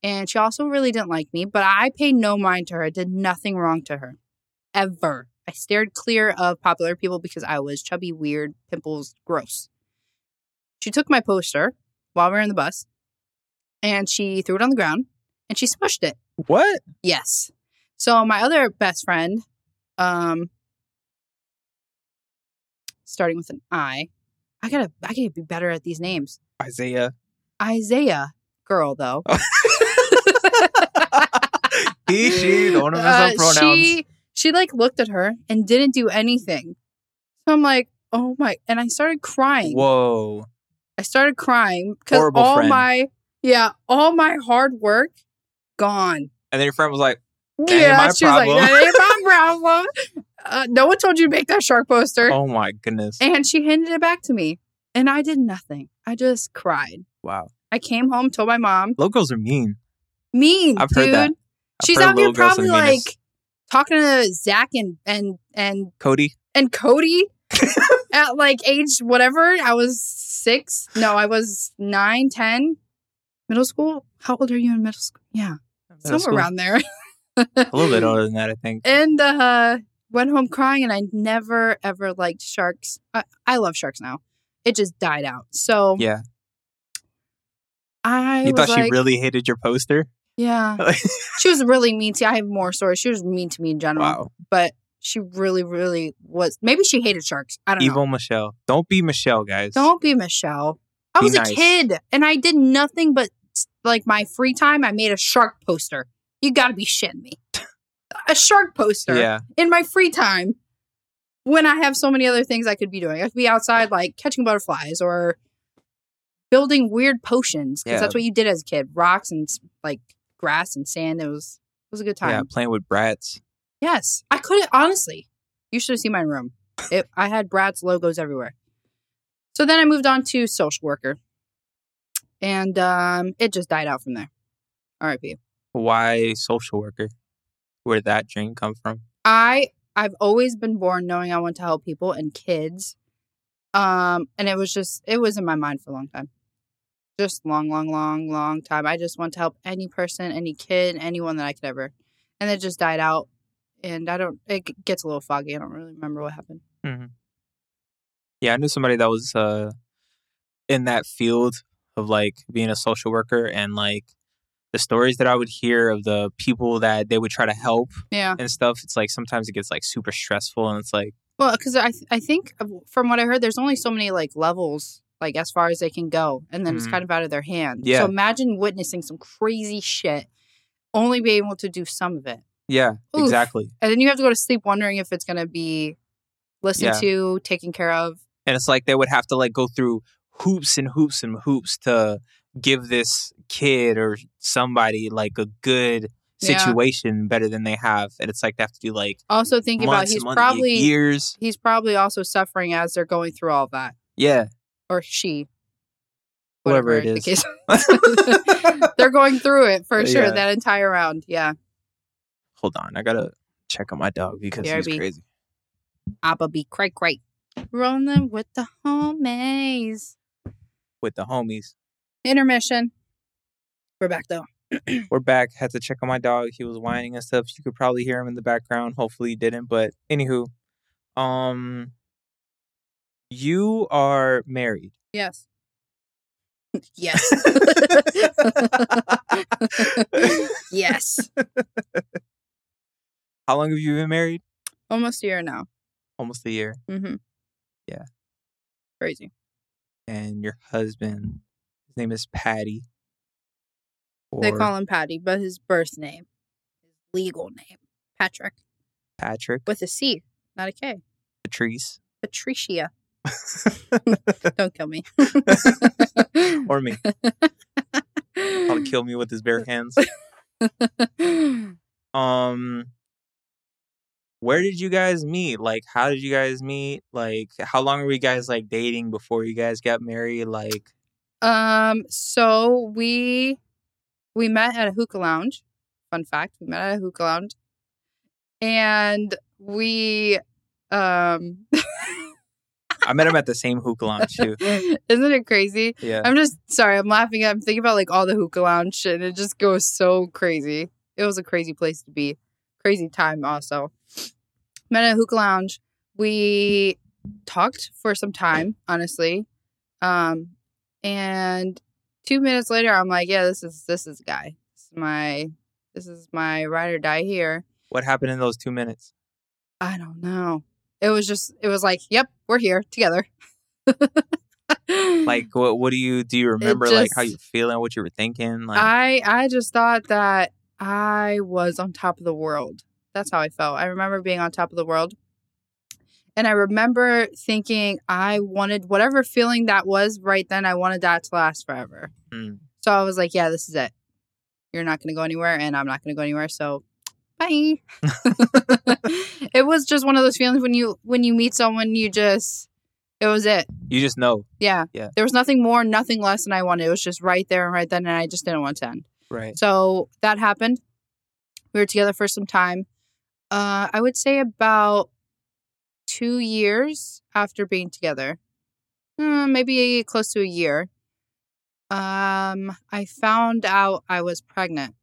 and she also really didn't like me, but I paid no mind to her. I did nothing wrong to her. Ever. I stared clear of popular people because I was chubby, weird, pimples, gross. She took my poster while we were in the bus and she threw it on the ground and she smushed it. What? Yes. So my other best friend, um, starting with an I, I gotta, I gotta be better at these names. Isaiah. Isaiah, girl though. <laughs> he, she, don't have <laughs> Uh, pronouns. she, she like looked at her and didn't do anything. So I'm like, oh my, and I started crying. Whoa. I started crying because all friend. my, yeah, all my hard work gone. And then your friend was like, yeah, my she was like, problem. that ain't my <laughs> problem. Uh, no one told you to make that shark poster. "Oh my goodness, And she handed it back to me. And I did nothing. I just cried. wow." I came home, told my mom, Locals are mean. mean, I've dude. heard that. I've She's heard out here little girls are probably like talking to Zack and and and Cody. and Cody <laughs> at like age whatever. I was six. No, I was nine, ten. Middle school? How old are you in middle school? Yeah. Middle somewhere school. around there. A little bit older than that, I <laughs> think. and uh went home crying and I never ever liked sharks. I, I love sharks now. It just died out. So Yeah. I You thought she really hated your poster? Yeah. <laughs> she was really mean to me. I have more stories. She was mean to me in general. wow. But she really, really was maybe she hated sharks. I don't know. Evil Michelle. Don't be Michelle, guys. Don't be Michelle. I Be was nice. a kid and I did nothing but like my free time. I made a shark poster. You got to be shitting me. A shark poster Yeah. in my free time when I have so many other things I could be doing. I could be outside like catching butterflies or building weird potions because Yeah. that's what you did as a kid. Rocks and like grass and sand. It was it was a good time. Yeah. Playing with Bratz. Yes, I could honestly. You should have seen my room. It, I had Bratz logos everywhere. So then I moved on to social worker, and um, it just died out from there. R.I.P. Why social worker? Where did that dream come from? I I've always been born knowing I want to help people and kids. Um, and it was just it was in my mind for a long time. Just long, long, long, long time. I just want to help any person, any kid, anyone that I could ever. And it just died out. And I don't it gets a little foggy. I don't really remember what happened. Mm-hmm. Yeah, I knew somebody that was uh in that field of like being a social worker and like the stories that I would hear of the people that they would try to help Yeah. and stuff. It's like sometimes it gets like super stressful and it's like Well, because I th- I think from what I heard, there's only so many like levels, like as far as they can go, and then it's Mhm. kind of out of their hands. Yeah. So imagine witnessing some crazy shit, only being able to do some of it, yeah, Oof. exactly. and then you have to go to sleep wondering if it's gonna be listened Yeah. to, taken care of. and it's like they would have to like go through hoops and hoops and hoops to give this kid or somebody like a good Yeah. situation better than they have and it's like they have to do like Also thinking about he's months, probably years he's probably also suffering as they're going through all that, yeah or she, whatever it is, the <laughs> <laughs> they're going through it for sure Yeah. that entire round. Yeah, hold on i gotta check on my dog because he's crazy Abba be cray cray, rolling with the homies. with the homies Intermission. We're back though. <clears throat> we're back had to check on my dog he was whining and stuff you could probably hear him in the background hopefully you didn't but anywho um you are married Yes. <laughs> yes. <laughs> yes. how long have you been married Almost a year now. almost a year Mm-hmm. Yeah. Crazy. and your husband his name is patty They call him Patty, but his birth name, his legal name, Patrick, patrick with a C, not a K. patrice Patricia. <laughs> Don't kill me. <laughs> or me Probably kill me with his bare <laughs> hands um where did you guys meet like how did you guys meet like how long were you guys like dating before you guys got married like Um, so we we met at a hookah lounge. Fun fact, we met at a hookah lounge. And we um i met him at the same hookah lounge too <laughs> isn't it crazy? yeah I'm just sorry, I'm laughing. I'm thinking about like all the hookah lounge shit and it just goes so crazy. It was a crazy place to be. Crazy time also. Met at a hookah lounge. We talked for some time, honestly. Um and two minutes later I'm like, yeah, this is this is guy. This is my this is my ride or die here. what happened in those two minutes I don't know. It was just it was like, yep, we're here together. <laughs> like what what do you do you remember like how you feeling what you were thinking like I I just thought that I was on top of the world. That's how I felt. I remember being on top of the world. And I remember thinking I wanted whatever feeling that was right then, I wanted that to last forever. Mm. So I was like, yeah, this is it. You're not going to go anywhere and I'm not going to go anywhere. So bye. <laughs> it was just one of those feelings when you when you meet someone you just it was it. you just know Yeah. Yeah. There was nothing more, nothing less than I wanted. It was just right there and right then and I just didn't want to end. right So that happened. We were together for some time. Uh, I would say about two years after being together, Uh, maybe close to a year. Um, I found out I was pregnant.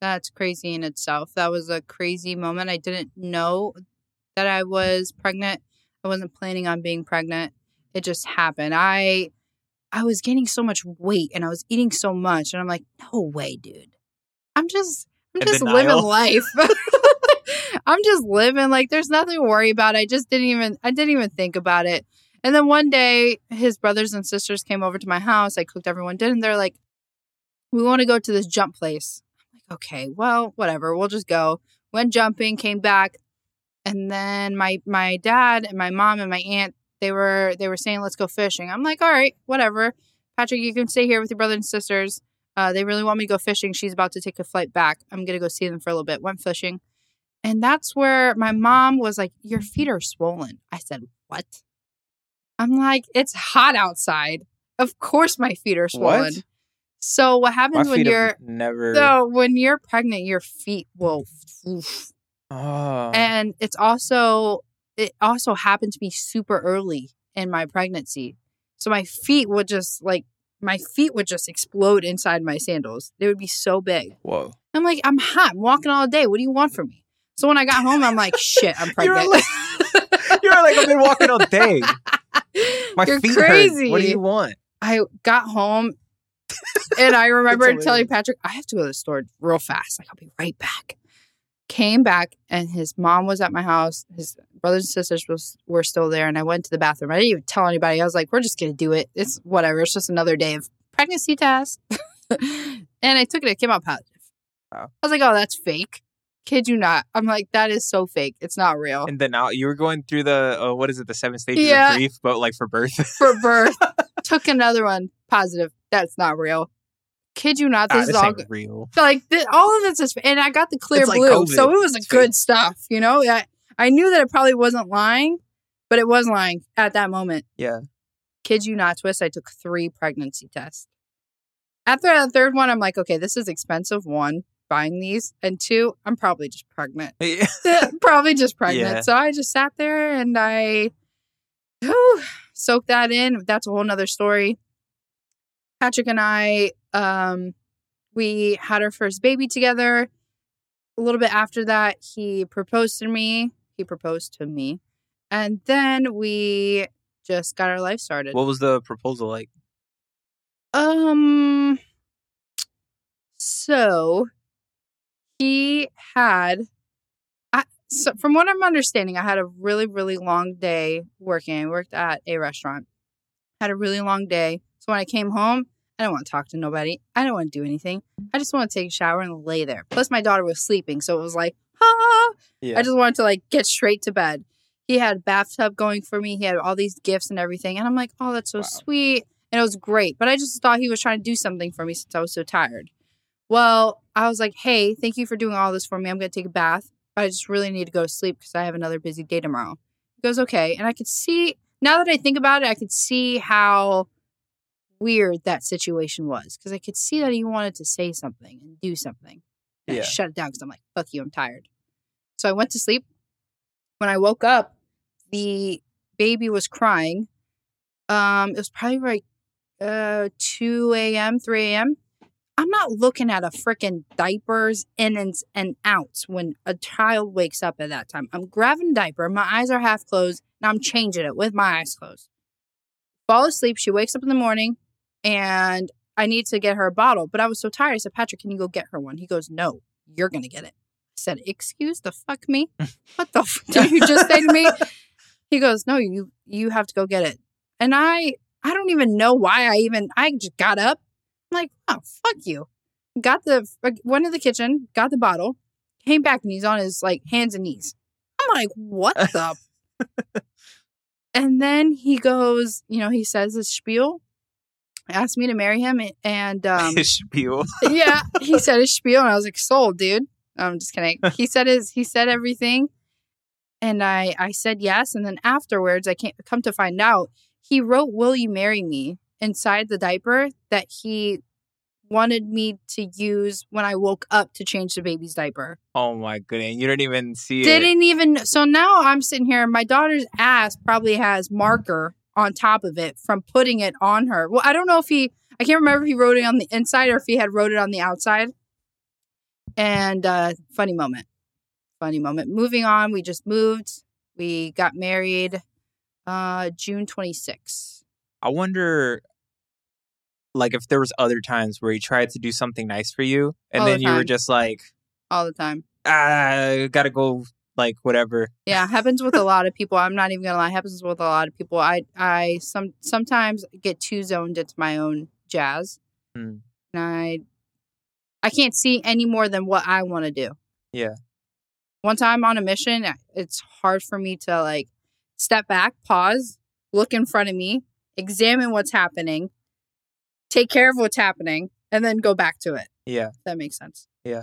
That's crazy in itself. That was a crazy moment. I didn't know that I was pregnant. I wasn't planning on being pregnant. It just happened. I I was gaining so much weight and I was eating so much and I'm like, "No way, dude. I'm just I'm In just denial. living life." <laughs> I'm just living like there's nothing to worry about. I just didn't even I didn't even think about it. And then one day his brothers and sisters came over to my house. I cooked everyone dinner and they're like, "We want to go to this jump place." "Okay, well, whatever. We'll just go." Went jumping, came back, and then my my dad and my mom and my aunt they were they were saying let's go fishing. I'm like, all right, whatever. Patrick, you can stay here with your brothers and sisters. Uh, they really want me to go fishing. She's about to take a flight back. I'm gonna go see them for a little bit. Went fishing, and that's where my mom was like, "Your feet are swollen." I said, "What?" I'm like, "It's hot outside. Of course, my feet are swollen." What? So what happens when you're never so when you're pregnant, your feet will oof, Oh. and it's also it also happened to be super early in my pregnancy so my feet would just like my feet would just explode inside my sandals they would be so big Whoa. i'm like i'm hot i'm walking all day what do you want from me so when i got home i'm like shit i'm pregnant like, <laughs> you're like, I've been walking all day. <laughs> My You're feet crazy. hurt. What do you want? i got home and i <laughs> remember telling patrick i have to go to the store real fast. Like i'll be right back. Came back and his mom was at my house. His brothers and sisters was, were still there and i went to the bathroom. I didn't even tell anybody. I was like we're just gonna do it. It's whatever. It's just another day of pregnancy test. <laughs> And i took it. It came out positive. Wow. i was like oh that's fake. Kid you not. I'm like that is so fake. It's not real. And then now you were going through the uh, what is it, the seven stages Yeah. of grief, but like for birth. for birth. <laughs> Took another one positive that's not real kid you not Ah, this this is all real. Like th- all of this is, and I got the clear It's blue, COVID. so it was It's good fake. stuff. You know, I I knew that it probably wasn't lying, but it was lying at that moment. Yeah. Kid you not, Twizt. I took three pregnancy tests. After the third one, I'm like, okay, this is expensive. One, buying these, and two, I'm probably just pregnant. <laughs> <laughs> probably just pregnant. Yeah. So I just sat there and I whew, soaked that in. That's a whole nother story. Patrick and I, um, we had our first baby together. A little bit after that, he proposed to me. He proposed to me. And then we just got our life started. what was the proposal like? Um. So he had, I so from what I'm understanding, I had a really really long day working. I worked at a restaurant. Had a really long day. So when I came home, I didn't want to talk to nobody. I didn't want to do anything. I just want to take a shower and lay there. Plus, my daughter was sleeping, so it was like, ah. Yeah. I just wanted to like get straight to bed. He had a bathtub going for me. He had all these gifts and everything. And I'm like, oh, that's so Wow. sweet. And it was great. But I just thought he was trying to do something for me since I was so tired. Well, I was like, hey, thank you for doing all this for me. I'm going to take a bath. But I just really need to go to sleep because I have another busy day tomorrow. He goes, okay. And I could see, now that I think about it, I could see how weird that situation was because I could see that he wanted to say something and do something. And I shut it down because I'm like, fuck you, I'm tired. So I went to sleep. When I woke up, the baby was crying. Um, it was probably like uh 2 a.m., 3 a.m. I'm not looking at a freaking diapers in and, and out when a child wakes up at that time. I'm grabbing a diaper, my eyes are half closed, and I'm changing it with my eyes closed. Fall asleep. She wakes up in the morning, and I need to get her a bottle. But I was so tired. I said, Patrick, can you go get her one? He goes, No, you're gonna get it. I said, Excuse the fuck me? <laughs> What the f- did <laughs> you just say to me? He goes, No, you you have to go get it. And I I don't even know why I even I just got up. I'm like, oh fuck you. Got the went to the kitchen, got the bottle, came back and he's on his like hands and knees. I'm like, what the <laughs> And then he goes, you know, he says his spiel, asked me to marry him and um His <laughs> spiel. yeah, he <laughs> said his spiel, and I was like, "Sold, dude." I'm just kidding. <laughs> He said his, he said everything, and I, I said yes. And then afterwards, I can't come to find out he wrote "Will you marry me" inside the diaper that he wanted me to use when I woke up to change the baby's diaper. Oh my goodness. You didn't even see it. Didn't even. So now I'm sitting here. My daughter's ass probably has marker on top of it from putting it on her. Well, I don't know if he. I can't remember if he wrote it on the inside or if he had wrote it on the outside. And uh, funny moment. Funny moment. Moving on. We just moved. We got married. Uh, June 26th. I wonder like if there was other times where he tried to do something nice for you and All the then you were just like, All the time. ah, gotta go like whatever. Yeah, happens with a lot of people. I'm not even gonna lie. Happens with a lot of people. I I some sometimes get too zoned into my own jazz, Hmm. and I I can't see any more than what I want to do. Yeah. Once I'm on a mission, it's hard for me to like step back, pause, look in front of me, examine what's happening, take care of what's happening, and then go back to it. Yeah. That makes sense. Yeah.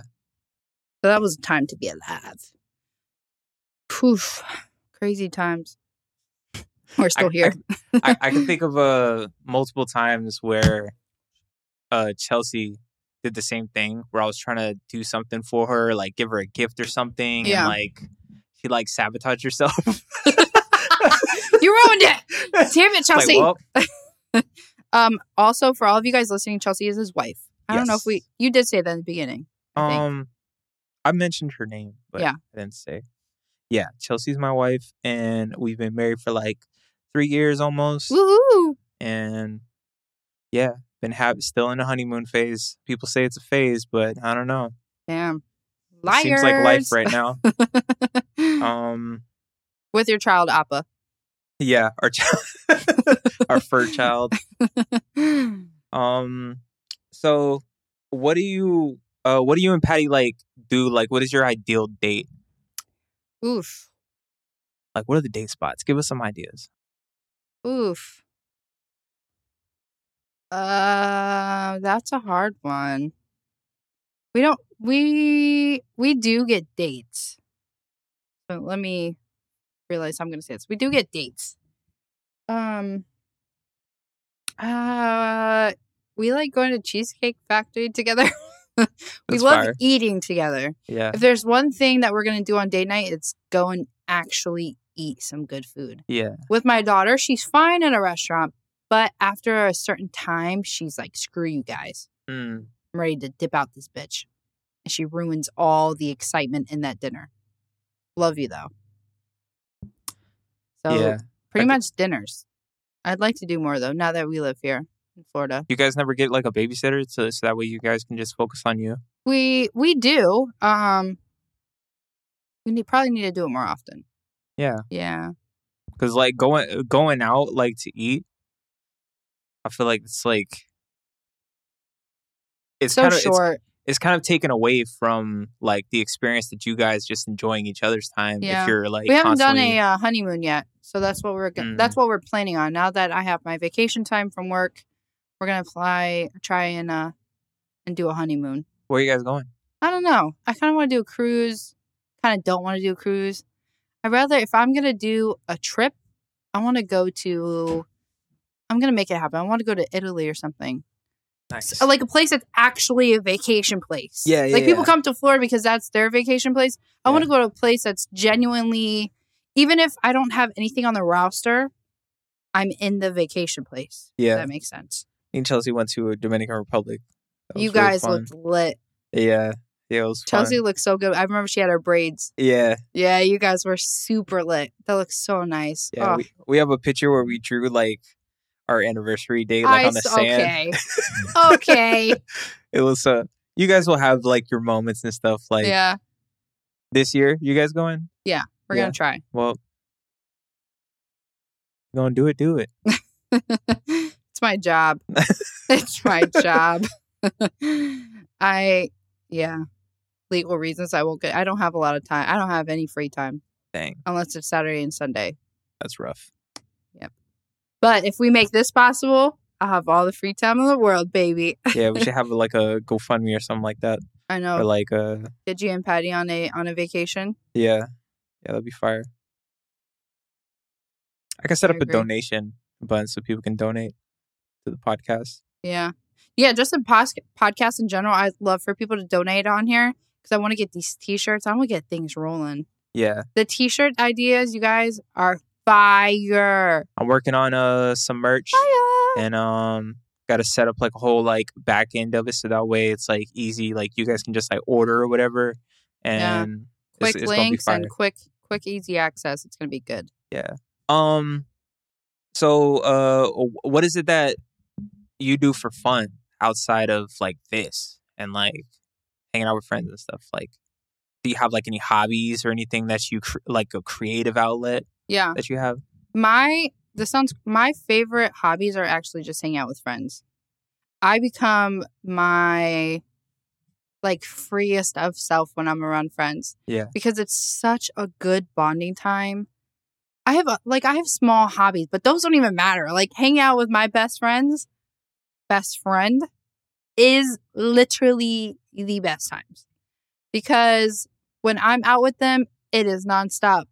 So that was time to be alive. Poof. Crazy times. <laughs> We're still I- here. I, I can think <laughs> of uh multiple times where uh Chelsea did the same thing where I was trying to do something for her, like give her a gift or something, Yeah. and like she like sabotaged herself. <laughs> You ruined it. Damn it, Like, Chelsea. well, um. Also, for all of you guys listening, Chelsea is his wife. I don't know if we. You did say that in the beginning. I um, I mentioned her name, but Yeah. I didn't say. Yeah, Chelsea's my wife, and we've been married for like three years almost, Woohoo! and yeah, been happy, still in the honeymoon phase. People say it's a phase, but I don't know. Damn. It Liars. seems like life right now. <laughs> um, With your child, Appa. yeah, our child, <laughs> our fur child. <laughs> Um, so what do you, uh, what do you and Patty like do? Like, what is your ideal date? Oof. Like, what are the date spots? Give us some ideas. Oof. Uh, that's a hard one. We don't. We we do get dates. So let me realize I'm going to say this. We do get dates. Um. Uh, we like going to Cheesecake Factory together. <laughs> <laughs> we love fire. eating together. Yeah, If there's one thing that we're going to do on date night, it's go and actually eat some good food yeah, with my daughter, she's fine in a restaurant, but after a certain time, she's like, screw you guys. mm, I'm ready to dip out this bitch. And she ruins all the excitement in that dinner. Love you though. So yeah. pretty I much dinners. I'd like to do more though, now that we live here in Florida. You guys never get like a babysitter, so, so that way you guys can just focus on you. We we do. Um we need probably need to do it more often. Yeah, Yeah. because like going going out like to eat, I feel like it's like it's so kind of short. it's kind of taken away from like the experience that you guys just enjoying each other's time. Yeah. If you're like we haven't done a uh, honeymoon yet so that's what we're go- Mm. that's what we're planning on now that i have my vacation time from work we're gonna fly try and uh and do a honeymoon where are you guys going? i don't know i kind of want to do a cruise kind of don't want to do a cruise i'd rather if i'm gonna do a trip i want to go to i'm gonna make it happen i want to go to italy or something Nice. like a place that's actually a vacation place. Yeah, yeah, Like people yeah. come to Florida because that's their vacation place. I want to go to a place that's genuinely, even if I don't have anything on the roster, I'm in the vacation place. if Yeah. that makes sense. And Chelsea went to a Dominican Republic. You really guys fun. looked lit. Yeah, yeah, it was fun. Chelsea looked so good. I remember she had her braids. Yeah, Yeah, you guys were super lit. That looks so nice. yeah. Oh, We, we have a picture where we drew like our anniversary date like I on the s- sand. okay. <laughs> okay. It was uh you guys will have like your moments and stuff like yeah, this year. You guys going? Yeah, we're Yeah. gonna try. Well, gonna do it? Do it. <laughs> it's my job. <laughs> it's my job. I yeah. Legal reasons I won't get I don't have a lot of time. I don't have any free time Dang, unless it's Saturday and Sunday. that's rough. Yep. But if we make this possible, I'll have all the free time in the world, baby. <laughs> Yeah, we should have like a GoFundMe or something like that, I or know. like uh, Get you and Patty on a on a vacation. yeah, yeah, that'd be fire. I can set I up a donation button so people can donate to the podcast. Yeah. Yeah, just a pos- podcast in general. I'd love for people to donate on here because I want to get these t shirts. I want to get things rolling. Yeah, The t shirt ideas, you guys, are fire. I'm working on uh some merch. Fire. and um got to set up like a whole like back end of it so that way it's like easy like you guys can just like order or whatever Yeah. and Quick it's, it's links and quick, quick, easy access. It's going to be good. yeah um so uh what is it that you do for fun outside of like this and like hanging out with friends and stuff like do you have like any hobbies or anything that you cr- like a creative outlet Yeah. that you have My this sounds my favorite hobbies are actually just hanging out with friends. I become my like freest of self when I'm around friends. Yeah. Because it's such a good bonding time. I have a, like I have small hobbies, but those don't even matter. Like hanging out with my best friends, best friend is literally the best times. Because when I'm out with them, it is nonstop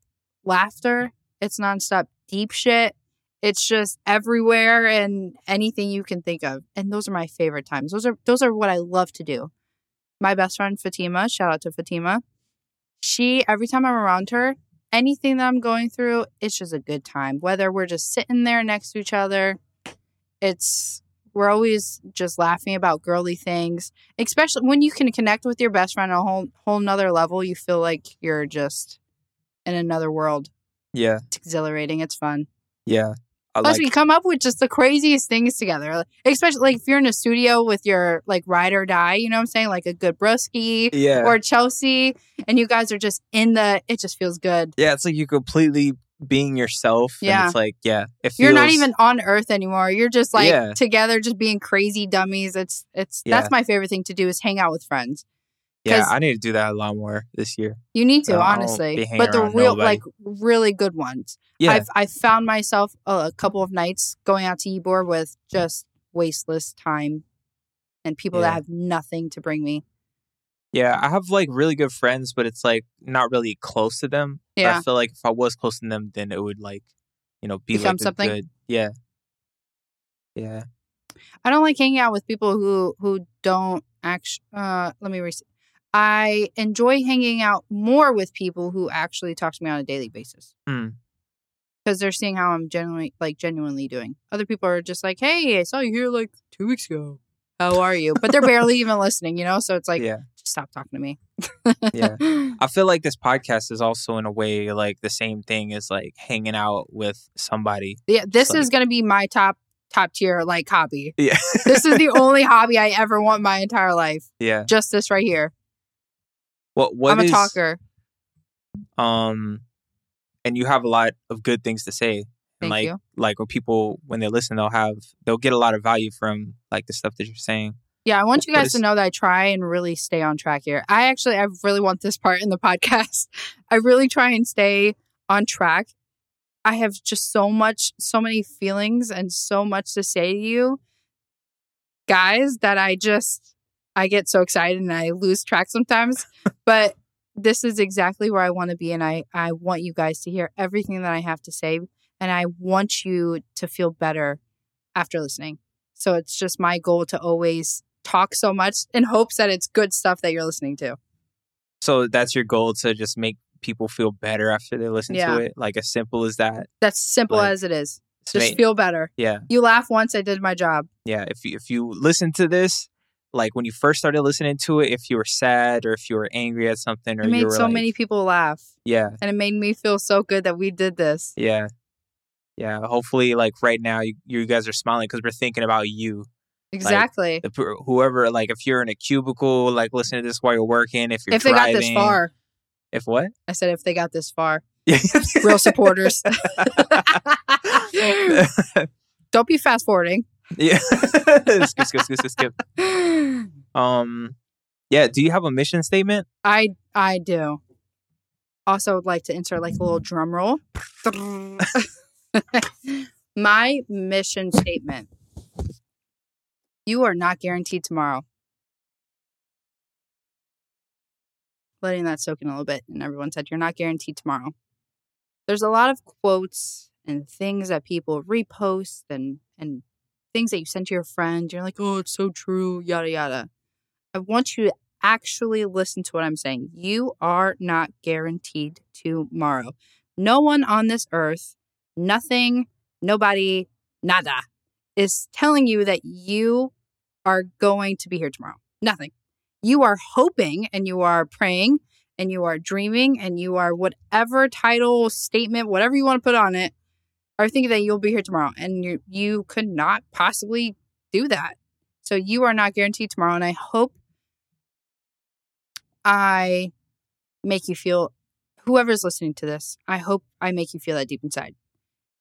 laughter, it's nonstop deep shit. It's just everywhere and anything you can think of. And those are my favorite times. Those are those are what I love to do. My best friend Fatima, shout out to Fatima. She every time I'm around her, anything that I'm going through, it's just a good time. Whether we're just sitting there next to each other, it's we're always just laughing about girly things. Especially when you can connect with your best friend on a whole whole nother level, you feel like you're just in another world. Yeah. It's exhilarating. It's fun. Yeah. I Plus, like we come up with just the craziest things together. Like, Especially like if you're in a studio with your like ride or die, you know what I'm saying? Like a good broski yeah. or Chelsea, and you guys are just in the. It just feels good. yeah, it's like you completely being yourself. Yeah. And it's like, yeah. It feels, You're not even on Earth anymore. You're just like Yeah. together, just being crazy dummies. It's it's Yeah. that's my favorite thing to do is hang out with friends. Yeah. I need to do that a lot more this year. You need to honestly, but the real nobody. like really good ones. Yeah. I've I've found myself a, a couple of nights going out to Ybor with just wasteless time and people that have nothing to bring me. Yeah, I have like really good friends, but it's like not really close to them. But Yeah. I feel like if I was close to them, then it would like, you know, be Become like something? good. Yeah. Yeah. I don't like hanging out with people who who don't actually. Uh, let me. Re- I enjoy hanging out more with people who actually talk to me on a daily basis Hmm. because they're seeing how I'm genuinely like genuinely doing. Other people are just like, "Hey, I saw you here like two weeks ago. How are you?" But they're barely even listening, you know. So it's like, yeah. Stop talking to me. Yeah. <laughs> I feel like this podcast is also in a way like the same thing as like hanging out with somebody. Yeah, this Like- is gonna be my top top tier like hobby. Yeah. This is the only <laughs> hobby I ever want my entire life. yeah. Just this right here. What what I'm a is- talker. um and you have a lot of good things to say. And Thank like you. like when people when they listen they'll have they'll get a lot of value from like the stuff that you're saying. Yeah, I want you guys to know that I try and really stay on track here. I actually I really want this part in the <laughs> podcast. I really try and stay on track. I have just so much so many feelings and so much to say to you guys that I just I get so excited and I lose track sometimes. <laughs> but this is exactly where I want to be and I I want you guys to hear everything that I have to say and I want you to feel better after listening. So it's just my goal to always talk so much in hopes that it's good stuff that you're listening to. So that's your goal to just make people feel better after they listen Yeah. to it. Like as simple as that. That's simple Like, as it is. Just make- feel better. yeah. You laugh once, I did my job. Yeah. If you if you listen to this, like when you first started listening to it, if you were sad or if you were angry at something or It made so like, many people laugh. Yeah. And it made me feel so good that we did this. Yeah. Yeah. Hopefully like right now you, you guys are smiling because we're thinking about you. Exactly. the whoever like if you're in a cubicle like listen to this while you're working if you're if they got this far. if what I said if they got this far. <laughs> Real supporters. <laughs> Don't be fast forwarding. yeah <laughs> skip, skip, skip, skip, skip. um yeah do you have a mission statement I I do. Also would like to insert like a little drum roll. My mission statement. You are not guaranteed tomorrow. Letting that soak in a little bit, and everyone said you're not guaranteed tomorrow. There's a lot of quotes and things that people repost and and things that you send to your friend. You're like, oh, it's so true, yada yada. I want you to actually listen to what I'm saying. You are not guaranteed tomorrow. No one on this earth, nothing, nobody, nada, is telling you that you are going to be here tomorrow. Nothing. You are hoping and you are praying and you are dreaming and you are whatever title, statement, whatever you want to put on it, are thinking that you'll be here tomorrow. And you you could not possibly do that. So you are not guaranteed tomorrow. And I hope I make you feel, whoever's listening to this, I hope I make you feel that deep inside.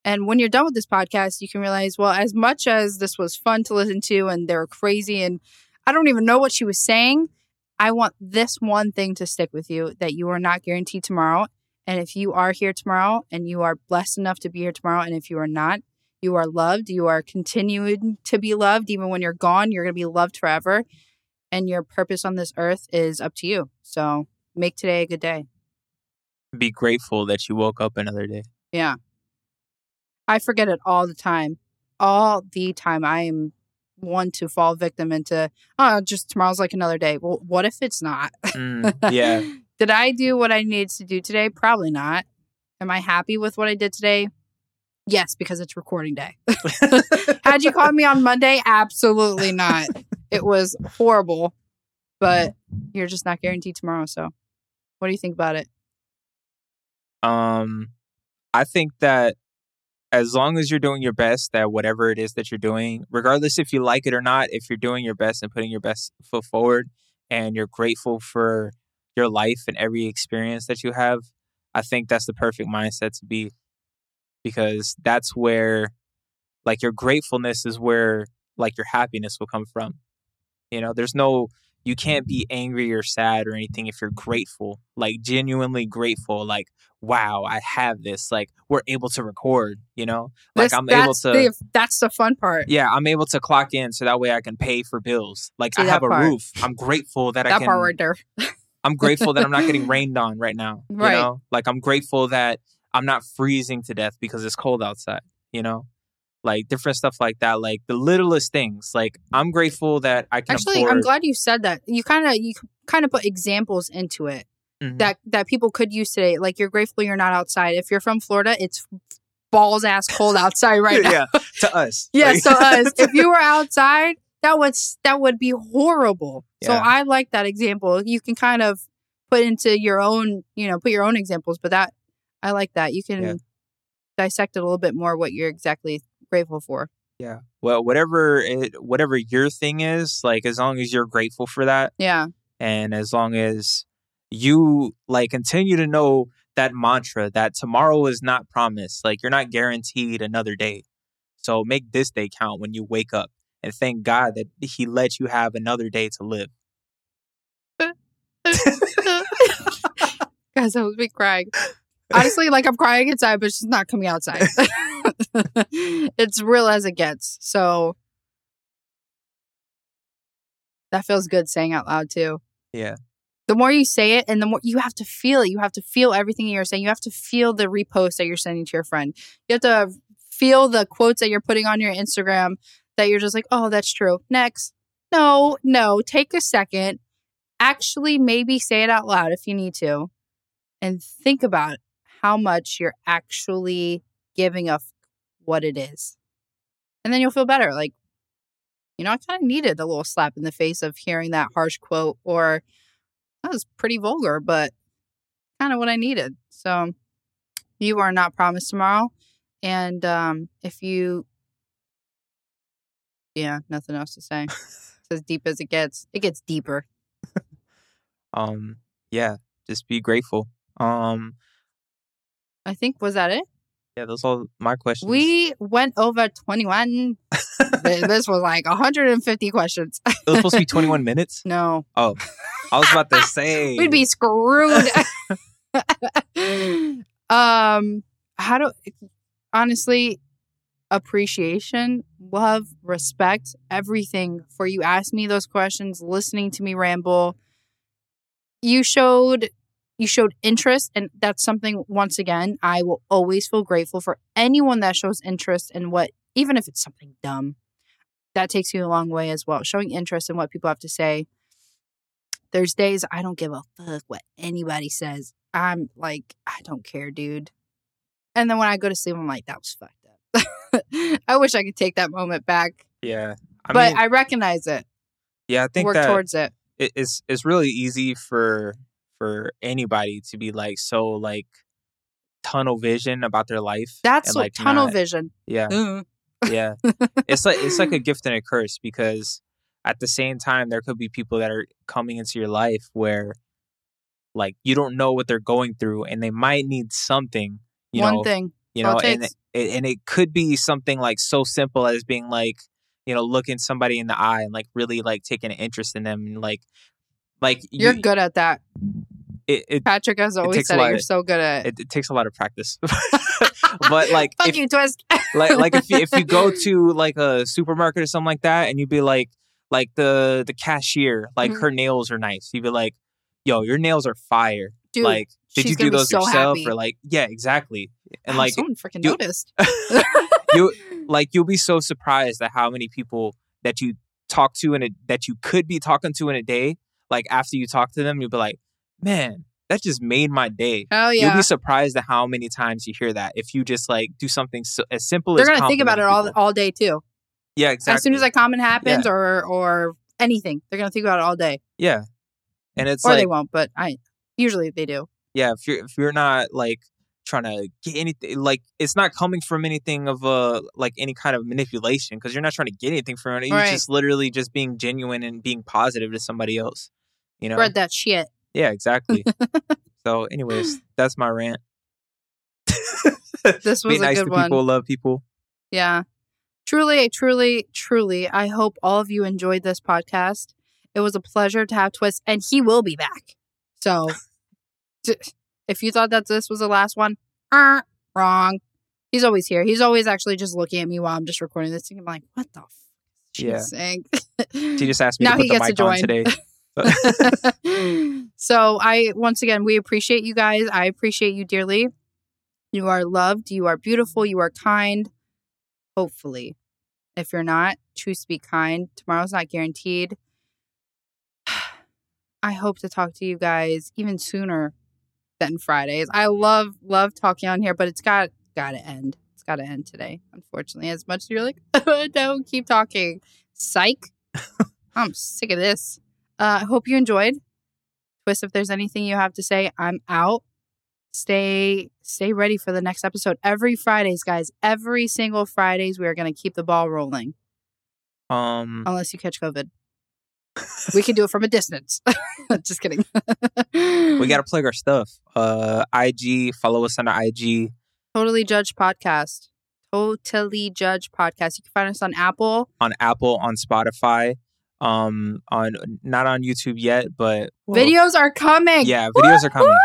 And when you're done with this podcast, you can realize, well, as much as this was fun to listen to and they were crazy and I don't even know what she was saying, I want this one thing to stick with you that you are not guaranteed tomorrow. And if you are here tomorrow and you are blessed enough to be here tomorrow, and if you are not, you are loved. You are continuing to be loved. Even when you're gone, you're going to be loved forever. And your purpose on this earth is up to you. So make today a good day. be grateful that you woke up another day Yeah. I forget it all the time. All the time. I am one to fall victim into, oh, just tomorrow's like another day. Well, what if it's not? Mm, yeah. <laughs> Did I do what I needed to do today? Probably not. Am I happy with what I did today? Yes, because it's recording day. <laughs> Had you called me on Monday? Absolutely not. It was horrible, but you're just not guaranteed tomorrow. So, what do you think about it? Um, I think that as long as you're doing your best at whatever it is that you're doing, regardless if you like it or not, if you're doing your best and putting your best foot forward and you're grateful for your life and every experience that you have, I think that's the perfect mindset to be because that's where like your gratefulness is where like your happiness will come from. You know, there's no you can't be angry or sad or anything if you're grateful, like genuinely grateful, like, wow, I have this. Like, we're able to record, you know? Like, I'm able to, The, that's the fun part. yeah, I'm able to clock in so that way I can pay for bills. Like, See I have a part. roof. I'm grateful that, I that can, part right there. I'm grateful that I'm not getting <laughs> rained on right now. Right. You know? Like, I'm grateful that I'm not freezing to death because it's cold outside, you know? Like different stuff like that, like the littlest things. Like I'm grateful that I can Actually, afford. I'm glad you said that. You kind of you kind of put examples into it Mhm. that that people could use today. Like you're grateful you're not outside. If you're from Florida, it's balls ass cold outside right now. yeah, to us. <laughs> Yeah, Like- so us, <laughs> if you were outside, that would that would be horrible. So I like that example. You can kind of put into your own, you know, put your own examples, but that I like that. You can Yeah. dissect it a little bit more what you're exactly grateful for. Yeah. Well, whatever it, whatever your thing is, like as long as you're grateful for that, Yeah. and as long as you like continue to know that mantra that tomorrow is not promised, like you're not guaranteed another day. So make this day count when you wake up, and thank God that He let you have another day to live. <laughs> Guys, I was be crying. <laughs> Honestly, like I'm crying inside, but she's not coming outside. <laughs> it's real as it gets. So that feels good saying out loud too. Yeah. The more you say it and the more you have to feel it. You have to feel everything you're saying. You have to feel the repost that you're sending to your friend. You have to feel the quotes that you're putting on your Instagram that you're just like, oh, that's true. Next. No, no. Take a second. Actually, maybe say it out loud if you need to. And think about how much you're actually giving a f- what it is. And then you'll feel better. Like, you know, I kind of needed a little slap in the face of hearing that harsh quote or that was pretty vulgar, but kind of what I needed. So you are not promised tomorrow. And um, if you, yeah, nothing else to say. it's as deep as it gets. It gets deeper. <laughs> Um. Yeah. Just be grateful. Um. I think was that it. Yeah. Those all my questions. We went over 21. <laughs> This was like 150 questions. it was supposed to be <laughs> 21 minutes. no, Oh, I was about to say <laughs> we'd be screwed. um, how do honestly appreciation, love, respect, everything for you asked me those questions, listening to me ramble. You showed you showed interest and that's something once again I will always feel grateful for anyone that shows interest in what even if it's something dumb. That takes you a long way as well. Showing interest in what people have to say. There's days I don't give a fuck what anybody says. I'm like, I don't care, dude. And then when I go to sleep, I'm like, that was fucked up. <laughs> I wish I could take that moment back, Yeah. I but mean, I recognize it. yeah, I think Work towards it. it, it's it's really easy for for anybody to be like so like tunnel vision about their life. That's and, what like tunnel not- vision. Yeah, Mm. yeah. it's like it's like a gift and a curse because at the same time there could be people that are coming into your life where like you don't know what they're going through and they might need something. You One know, thing. you know, and it, and it could be something like so simple as being like, you know, looking somebody in the eye and like really like taking an interest in them and like, like You're you, good at that. It, it, Patrick has always said it. You're of- so good at it. it, takes a lot of practice, <laughs> but <laughs> like, Fuck if, you, Twizt. <laughs> like, like if you, if you go to like a supermarket or something like that, and you'd be like, like the the cashier, like Mhm. her nails are nice. You'd be like, yo, your nails are fire. Dude, like Did you do those so yourself happy. or like yeah, exactly. And like someone freaking you- noticed. you like you'll be so surprised at how many people that you talk to in a that you could be talking to in a day like after you talk to them you'll be like man that just made my day Oh you'll be surprised at how many times you hear that if you just like do something so, as simple as They're as gonna think about it all people. all day too. yeah exactly As soon as a comment happens or or anything, they're gonna think about it all day. yeah and it's or like they won't, but I usually they do. yeah if you're if you're not like trying to get anything like it's not coming from anything of a like any kind of manipulation because you're not trying to get anything from it you're Right. just literally just being genuine and being positive to somebody else you know Spread that shit. yeah exactly <laughs> so anyways that's my rant This <laughs> was be a nice good to one. people love people Yeah. Truly, truly, truly, I hope all of you enjoyed this podcast. It was a pleasure to have Twizt, and he will be back. So, if you thought that this was the last one, uh, wrong. He's always here. He's always actually just looking at me while I'm just recording this thing. I'm like, what the f- Yeah. saying? she just asked me Now to he the gets to mic on join. today <laughs> <laughs> so I once again we appreciate you guys. I appreciate you dearly. You are loved, you are beautiful, you are kind. Hopefully. If you're not, choose to be kind. Tomorrow's not guaranteed. <sighs> I hope to talk to you guys even sooner than Fridays. I love love talking on here, but it's got got to end. It's got to end today, unfortunately. As much as you're like, <laughs> oh, don't keep talking. Psych. <laughs> I'm sick of this. Uh, I hope you enjoyed. Twizt, if there's anything you have to say, I'm out. Stay stay ready for the next episode. Every Fridays, guys. Every single Fridays, we are gonna keep the ball rolling. um Unless you catch COVID. we can do it from a distance. <laughs> Just kidding. <laughs> we gotta plug our stuff uh ig follow us on our ig Totally Judged Podcast. Totally Judged Podcast. You can find us on Apple. on apple on spotify um on not on youtube yet but well, Videos are coming. yeah videos are coming!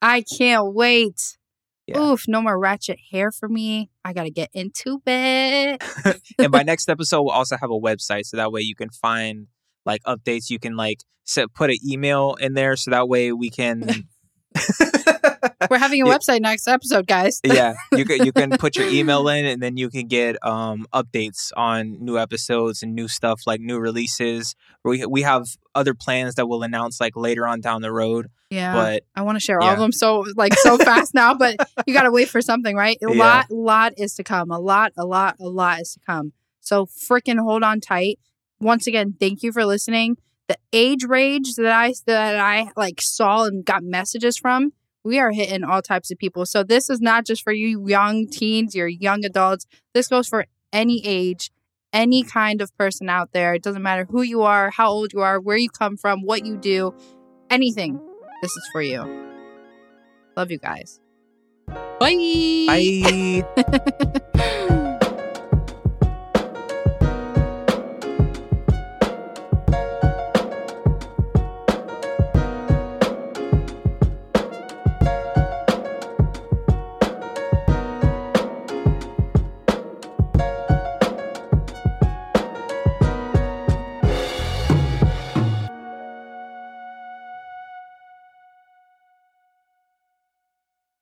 I can't wait. Yeah. Oof, no more ratchet hair for me. I gotta get into it. <laughs> and by <laughs> next episode we'll also have a website so that way you can find like updates you can like set put an email in there so that way we can <laughs> We're having a Yeah. website next episode, guys. yeah <laughs> you can you can put your email in and then you can get um updates on new episodes and new stuff like new releases we we have other plans that we'll announce like later on down the road Yeah. but I want to share all of them so like so fast <laughs> now, but you gotta wait for something, right? A Yeah. lot, lot is to come. A lot, a lot, a lot is to come. So freaking hold on tight. Once again, thank you for listening. The age rage that I that I like saw and got messages from, we are hitting all types of people. So this is not just for you young teens, your young adults. This goes for any age, any kind of person out there. It doesn't matter who you are, how old you are, where you come from, what you do, anything. This is for you. Love you guys. Bye. bye <laughs>